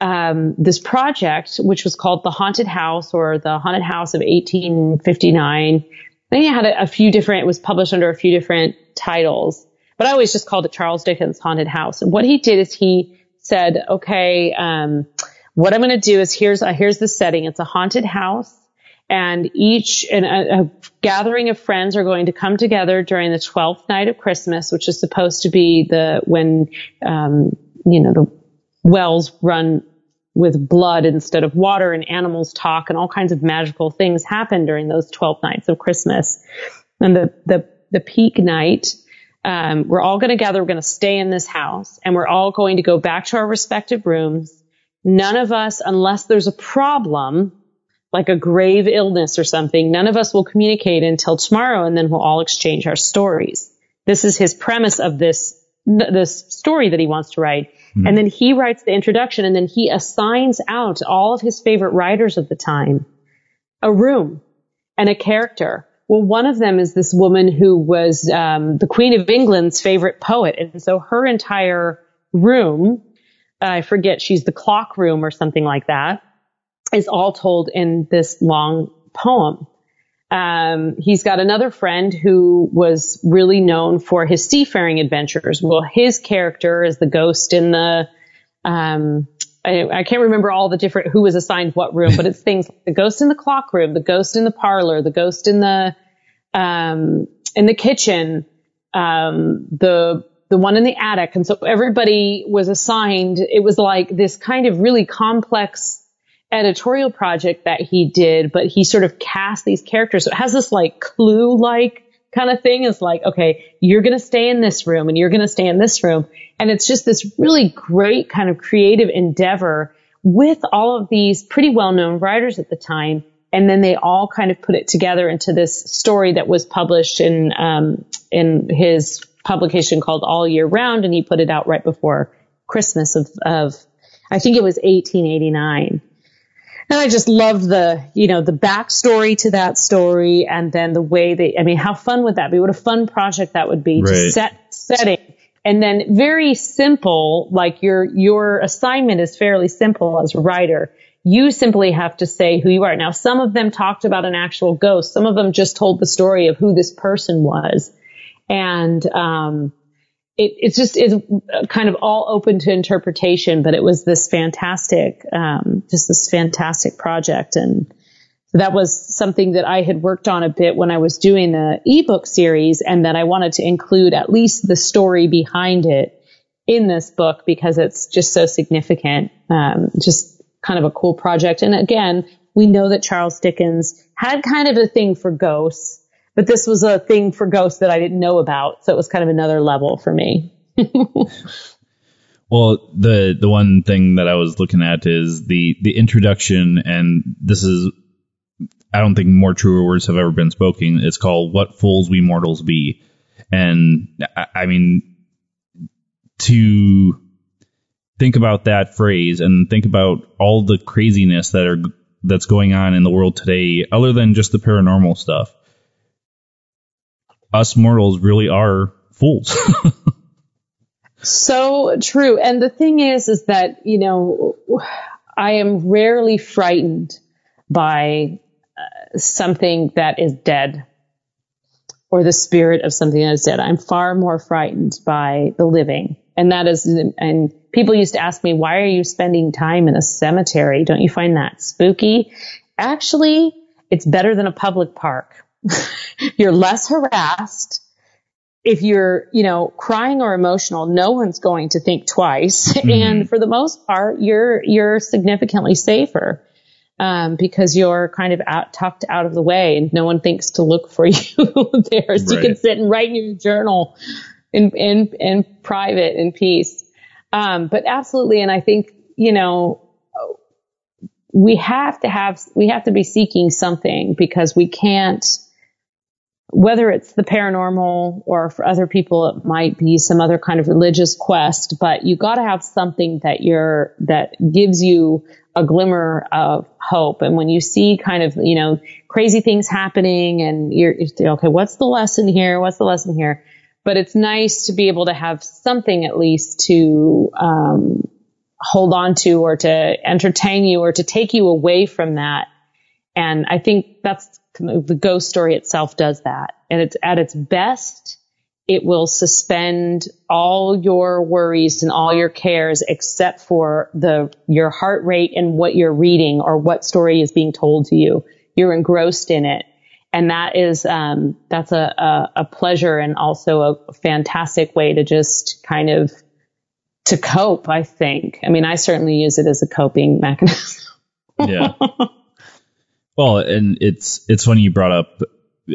um, this project, which was called The Haunted House or The Haunted House of 1859. Then he had a, a few different, it was published under a few different titles, but I always just called it Charles Dickens Haunted House. And what he did is he said, okay, um, what I'm going to do is here's a, here's the setting. It's a haunted house and each and a, a, gathering of friends are going to come together during the 12th night of Christmas, which is supposed to be the when um, you know the wells run with blood instead of water and animals talk and all kinds of magical things happen during those 12 nights of Christmas. And the the the peak night um, we're all going to gather. We're going to stay in this house and we're all going to go back to our respective rooms. None of us, unless there's a problem, like a grave illness or something, none of us will communicate until tomorrow and then we'll all exchange our stories. This is his premise of this, this story that he wants to write. Mm. And then he writes the introduction and then he assigns out all of his favorite writers of the time a room and a character well, one of them is this woman who was um, the Queen of England's favorite poet, and so her entire room, I forget, she's the clock room or something like that, is all told in this long poem. Um, he's got another friend who was really known for his seafaring adventures. Well, his character is the ghost in the um, I, I, can't remember all the different who was assigned what room, but it's things like the ghost in the clock room, the ghost in the parlor, the ghost in the um, in the kitchen, um, the the one in the attic, and so everybody was assigned. It was like this kind of really complex editorial project that he did, but he sort of cast these characters. So it has this like clue like kind of thing. is like, okay, you're going to stay in this room and you're going to stay in this room. And it's just this really great kind of creative endeavor with all of these pretty well known writers at the time. And then they all kind of put it together into this story that was published in, um, in his publication called All Year Round. And he put it out right before Christmas of, of, I think it was 1889. And I just loved the, you know, the backstory to that story and then the way they, I mean, how fun would that be? What a fun project that would be right. to set setting And then very simple, like your, your assignment is fairly simple as a writer. You simply have to say who you are. Now, some of them talked about an actual ghost. Some of them just told the story of who this person was. And, um, it, it's just it's kind of all open to interpretation, but it was this fantastic, um, just this fantastic project, and that was something that I had worked on a bit when I was doing the ebook series, and that I wanted to include at least the story behind it in this book because it's just so significant. Um, just kind of a cool project, and again, we know that Charles Dickens had kind of a thing for ghosts but this was a thing for ghosts that I didn't know about. So it was kind of another level for me. well, the the one thing that I was looking at is the the introduction, and this is I don't think more truer words have ever been spoken. It's called "What Fools We Mortals Be," and I, I mean to think about that phrase and think about all the craziness that are that's going on in the world today, other than just the paranormal stuff us mortals really are fools. so true. And the thing is, is that, you know, I am rarely frightened by uh, something that is dead or the spirit of something that is dead. I'm far more frightened by the living. And that is, and people used to ask me, why are you spending time in a cemetery? Don't you find that spooky? Actually, it's better than a public park you're less harassed. If you're, you know, crying or emotional, no one's going to think twice. Mm-hmm. And for the most part, you're, you're significantly safer. Um, because you're kind of out, tucked out of the way and no one thinks to look for you there. So right. you can sit and write in your journal in, in, in private in peace. Um, but absolutely. And I think, you know, we have to have, we have to be seeking something because we can't, whether it's the paranormal or for other people it might be some other kind of religious quest but you got to have something that you're that gives you a glimmer of hope. And when you see kind of you know crazy things happening and you're, you're okay what's the lesson here? What's the lesson here? But it's nice to be able to have something at least to um, hold on to or to entertain you or to take you away from that and I think that's the ghost story itself does that. And it's at its best, it will suspend all your worries and all your cares except for the, your heart rate and what you're reading or what story is being told to you. You're engrossed in it. And that is, um, that's a, a, a pleasure and also a fantastic way to just kind of, to cope, I think. I mean, I certainly use it as a coping mechanism. yeah. Well, and it's it's funny you brought up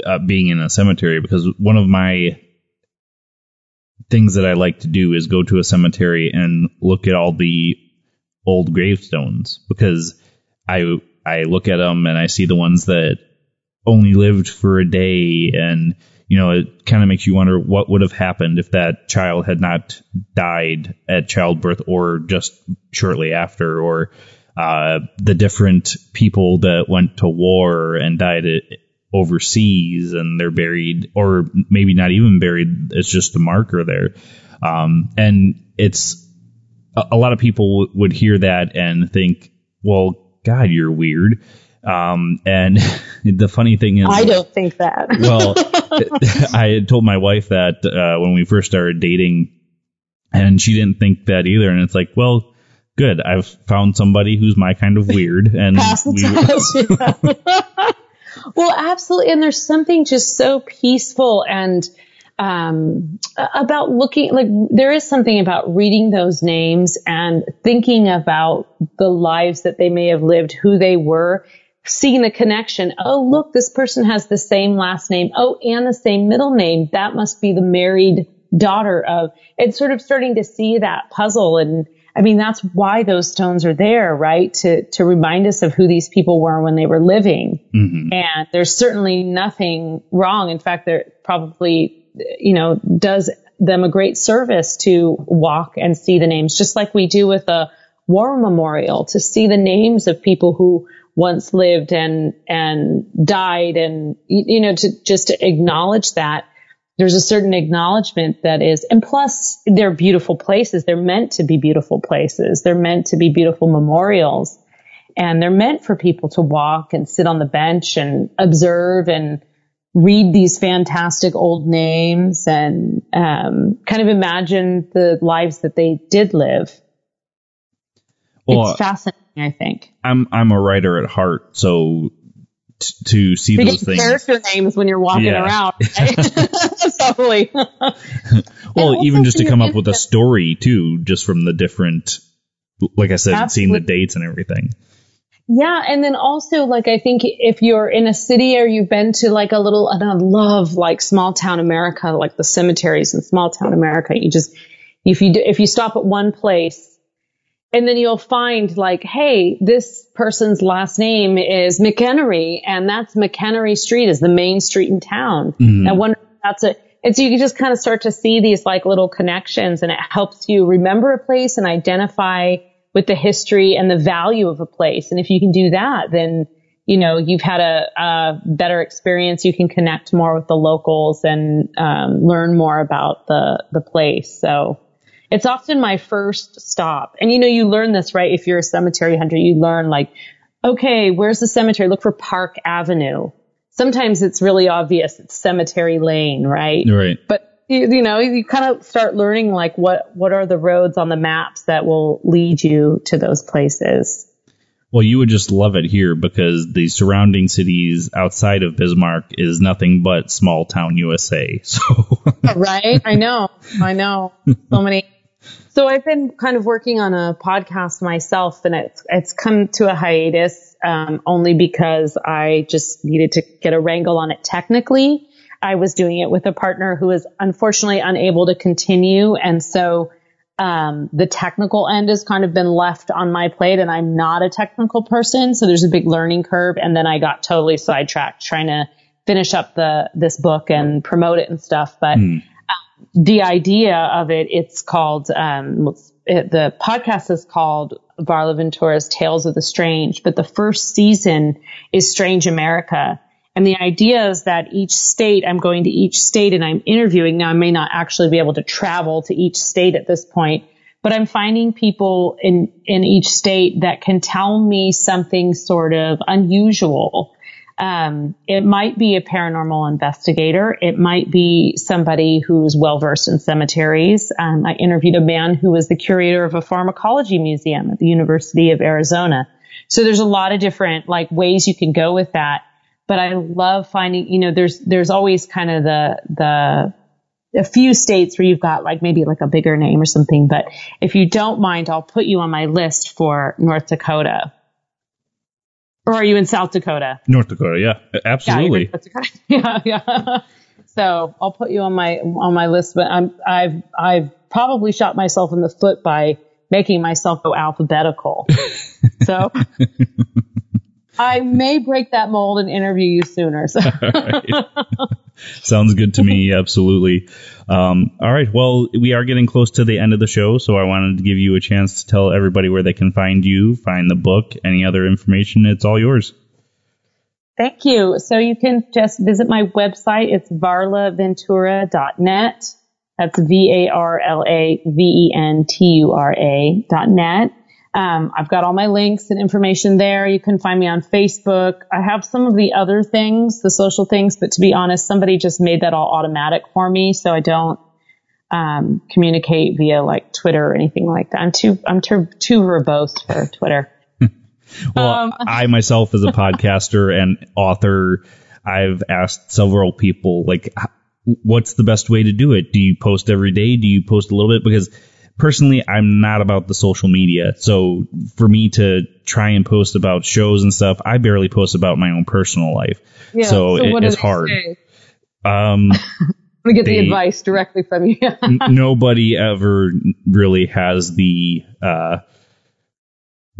uh, being in a cemetery because one of my things that I like to do is go to a cemetery and look at all the old gravestones because I I look at them and I see the ones that only lived for a day and you know it kind of makes you wonder what would have happened if that child had not died at childbirth or just shortly after or uh, the different people that went to war and died overseas and they're buried, or maybe not even buried. It's just a marker there. Um, and it's a, lot of people would hear that and think, well, God, you're weird. Um, and the funny thing is, I don't think that. well, I had told my wife that uh, when we first started dating, and she didn't think that either. And it's like, well, good. I've found somebody who's my kind of weird, and we. well, absolutely, and there's something just so peaceful and um, about looking like there is something about reading those names and thinking about the lives that they may have lived, who they were, seeing the connection. Oh, look, this person has the same last name. Oh, and the same middle name. That must be the married daughter of. It's sort of starting to see that puzzle and I mean, that's why those stones are there, right? To, to remind us of who these people were when they were living. Mm-hmm. And there's certainly nothing wrong. In fact, there probably, you know, does them a great service to walk and see the names, just like we do with a war memorial, to see the names of people who once lived and, and died and, you know, to just to acknowledge that there's a certain acknowledgement that is, and plus they're beautiful places. They're meant to be beautiful places. They're meant to be beautiful memorials and they're meant for people to walk and sit on the bench and observe and read these fantastic old names and um, kind of imagine the lives that they did live. Well, it's fascinating, I think. I'm I'm a writer at heart, so t- to see those things. Character names when you're walking yeah. around. totally. well, even just to come up with a story too, just from the different, like I said, Absolutely. seeing the dates and everything. Yeah, and then also like I think if you're in a city or you've been to like a little, and I love like small town America, like the cemeteries in small town America. You just if you do, if you stop at one place and then you'll find like, hey, this person's last name is McHenry, and that's McHenry Street is the main street in town. Mm-hmm. I wonder if that's a, and so you can just kind of start to see these like little connections and it helps you remember a place and identify with the history and the value of a place. And if you can do that, then, you know, you've had a, a better experience. You can connect more with the locals and um, learn more about the, the place. So it's often my first stop. And you know, you learn this, right? If you're a cemetery hunter, you learn like, okay, where's the cemetery? Look for Park Avenue. Sometimes it's really obvious. It's Cemetery Lane, right? Right. But you, you know, you kind of start learning like what, what are the roads on the maps that will lead you to those places. Well, you would just love it here because the surrounding cities outside of Bismarck is nothing but small town USA. So right, I know, I know, so many. So I've been kind of working on a podcast myself, and it's it's come to a hiatus um, only because I just needed to get a wrangle on it technically. I was doing it with a partner who was unfortunately unable to continue. And so, um, the technical end has kind of been left on my plate and I'm not a technical person. So there's a big learning curve. And then I got totally sidetracked trying to finish up the, this book and promote it and stuff. But mm. The idea of it, it's called, um, it, the podcast is called Varla Ventura's Tales of the Strange, but the first season is Strange America. And the idea is that each state, I'm going to each state and I'm interviewing. Now I may not actually be able to travel to each state at this point, but I'm finding people in, in each state that can tell me something sort of unusual. Um, it might be a paranormal investigator. It might be somebody who's well versed in cemeteries. Um, I interviewed a man who was the curator of a pharmacology museum at the University of Arizona. So there's a lot of different like ways you can go with that but I love finding, you know, there's, there's always kind of the, the, a few states where you've got like maybe like a bigger name or something. But if you don't mind, I'll put you on my list for North Dakota. Or are you in South Dakota? North Dakota, yeah, absolutely. Yeah, yeah, yeah. so I'll put you on my on my list. But I'm I've I've probably shot myself in the foot by making myself go alphabetical. so I may break that mold and interview you sooner. So. Sounds good to me. Absolutely. Um, all right. Well, we are getting close to the end of the show, so I wanted to give you a chance to tell everybody where they can find you, find the book, any other information. It's all yours. Thank you. So you can just visit my website. It's varlaventura.net. That's V-A-R-L-A-V-E-N-T-U-R-A dot net. Um, I've got all my links and information there. You can find me on Facebook. I have some of the other things, the social things, but to be honest, somebody just made that all automatic for me, so I don't um, communicate via like Twitter or anything like that. I'm too I'm too too verbose for Twitter. well, um, I myself as a podcaster and author, I've asked several people like, what's the best way to do it? Do you post every day? Do you post a little bit? Because personally, I'm not about the social media. So for me to try and post about shows and stuff, I barely post about my own personal life. Yeah, so, so it, it's hard. Say? Um, we get they, the advice directly from you. n- nobody ever really has the, uh,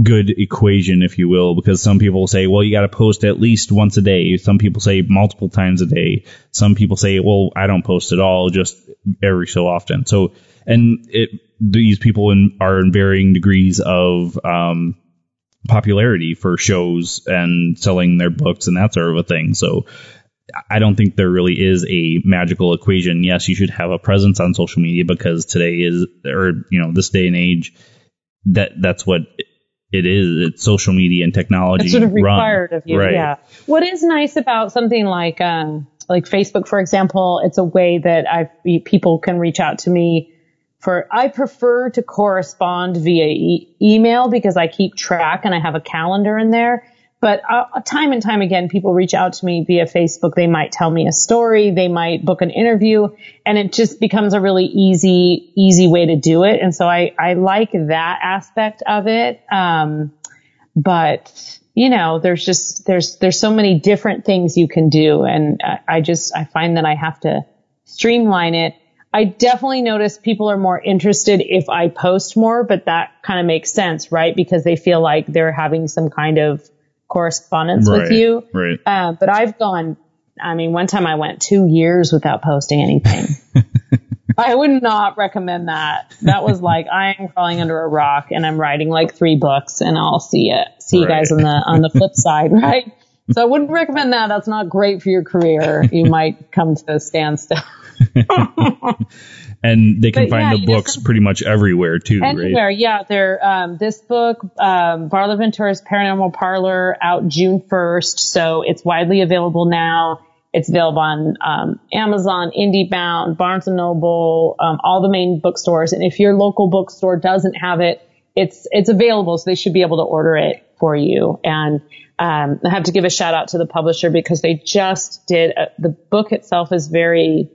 good equation, if you will, because some people say, well, you got to post at least once a day. Some people say multiple times a day. Some people say, well, I don't post at all, just every so often. So, and it, these people in, are in varying degrees of um, popularity for shows and selling their books and that sort of a thing. So I don't think there really is a magical equation. Yes, you should have a presence on social media because today is, or you know, this day and age, that that's what it is. It's social media and technology. It's sort of run. required of you. Right. Yeah. What is nice about something like um, like Facebook, for example, it's a way that I people can reach out to me. For I prefer to correspond via e- email because I keep track and I have a calendar in there. But uh, time and time again, people reach out to me via Facebook. They might tell me a story. They might book an interview and it just becomes a really easy, easy way to do it. And so I, I like that aspect of it. Um, but you know, there's just, there's, there's so many different things you can do. And I, I just, I find that I have to streamline it. I definitely notice people are more interested if I post more, but that kind of makes sense, right? Because they feel like they're having some kind of correspondence Right, with you. right. Uh, but I've gone, I mean, one time I went two years without posting anything. I would not recommend that. That was like I am crawling under a rock and I'm writing like three books and I'll see it. See you guys on the on the flip side, right? So I wouldn't recommend that. That's not great for your career. You might come to a standstill. And they can But find yeah, the books pretty much everywhere too, Anywhere, right? yeah. They're um, this book, um, Varla Ventura's Paranormal Parlor, out June first, so it's widely available now. It's available on um, Amazon, IndieBound, Barnes and Noble, um, all the main bookstores. And if your local bookstore doesn't have it, it's it's available, so they should be able to order it for you. And um, I have to give a shout out to the publisher because they just did a, the book itself is very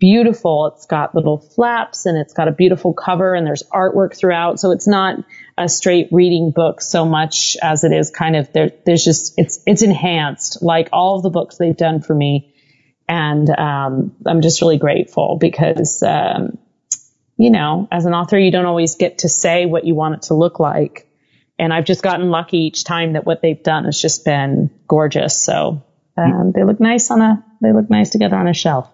beautiful. It's got little flaps and it's got a beautiful cover and there's artwork throughout. So it's not a straight reading book so much as it is kind of there, there's just, it's, it's enhanced like all of the books they've done for me. And, um, I'm just really grateful because, um, you know, as an author, you don't always get to say what you want it to look like. And I've just gotten lucky each time that what they've done has just been gorgeous. So, um, they look nice on a, they look nice together on a shelf.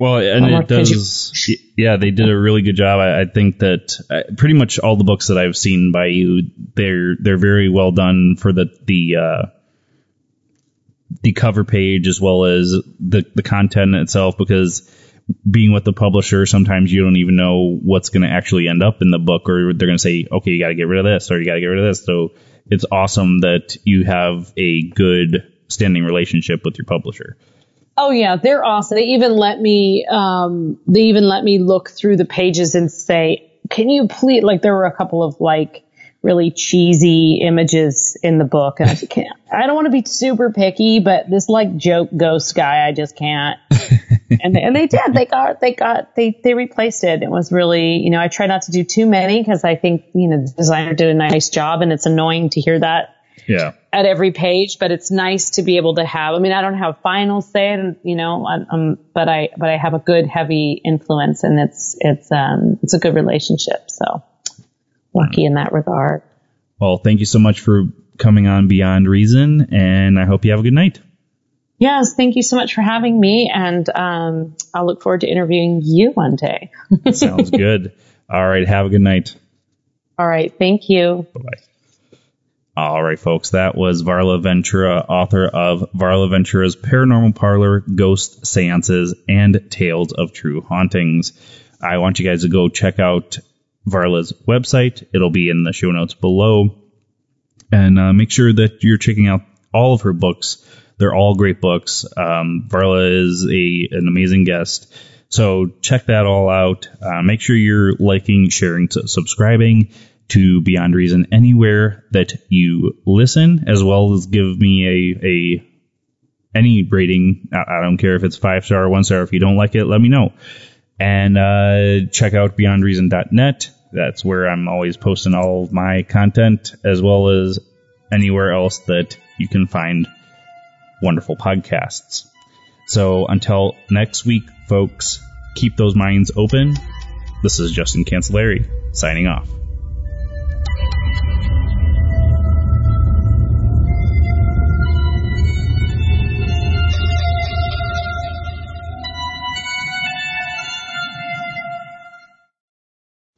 Well, and it could you- does. Yeah, they did a really good job. I, I think that uh, pretty much all the books that I've seen by you, they're they're very well done for the the uh, the cover page as well as the the content itself. Because being with the publisher, sometimes you don't even know what's going to actually end up in the book, or they're going to say, okay, you got to get rid of this, or you got to get rid of this. So it's awesome that you have a good standing relationship with your publisher. Oh yeah, they're awesome. They even let me, um, they even let me look through the pages and say, can you please, like there were a couple of like really cheesy images in the book. And I said, "Can't- I don't want to be super picky, but this like joke ghost guy, I just can't. and they, and they did. They got, they got, they, they replaced it. It was really, you know, I try not to do too many because I think, you know, the designer did a nice job and it's annoying to hear that Yeah. At every page, but it's nice to be able to have. I mean, I don't have final say, and you know, um, but I but I have a good heavy influence, and it's it's um it's a good relationship. So lucky in that regard. Well, thank you so much for coming on Beyond Reason, and I hope you have a good night. Yes, thank you so much for having me, and um, I'll look forward to interviewing you one day. Sounds good. All right, have a good night. All right, thank you. Bye bye. All right, folks, that was Varla Ventura, author of Varla Ventura's Paranormal Parlor, Ghost Seances, and Tales of True Hauntings. I want you guys to go check out Varla's website. It'll be in the show notes below. And uh, make sure that you're checking out all of her books. They're all great books. Um, Varla is a an amazing guest. So check that all out. Uh, make sure you're liking, sharing, subscribing to Beyond Reason anywhere that you listen, as well as give me a, a any rating. I, don't care if it's five star or one star. If you don't like it, let me know. And uh, check out beyondreason.net. That's where I'm always posting all of my content, as well as anywhere else that you can find wonderful podcasts. So until next week, folks, keep those minds open. This is Justin Cancellari signing off.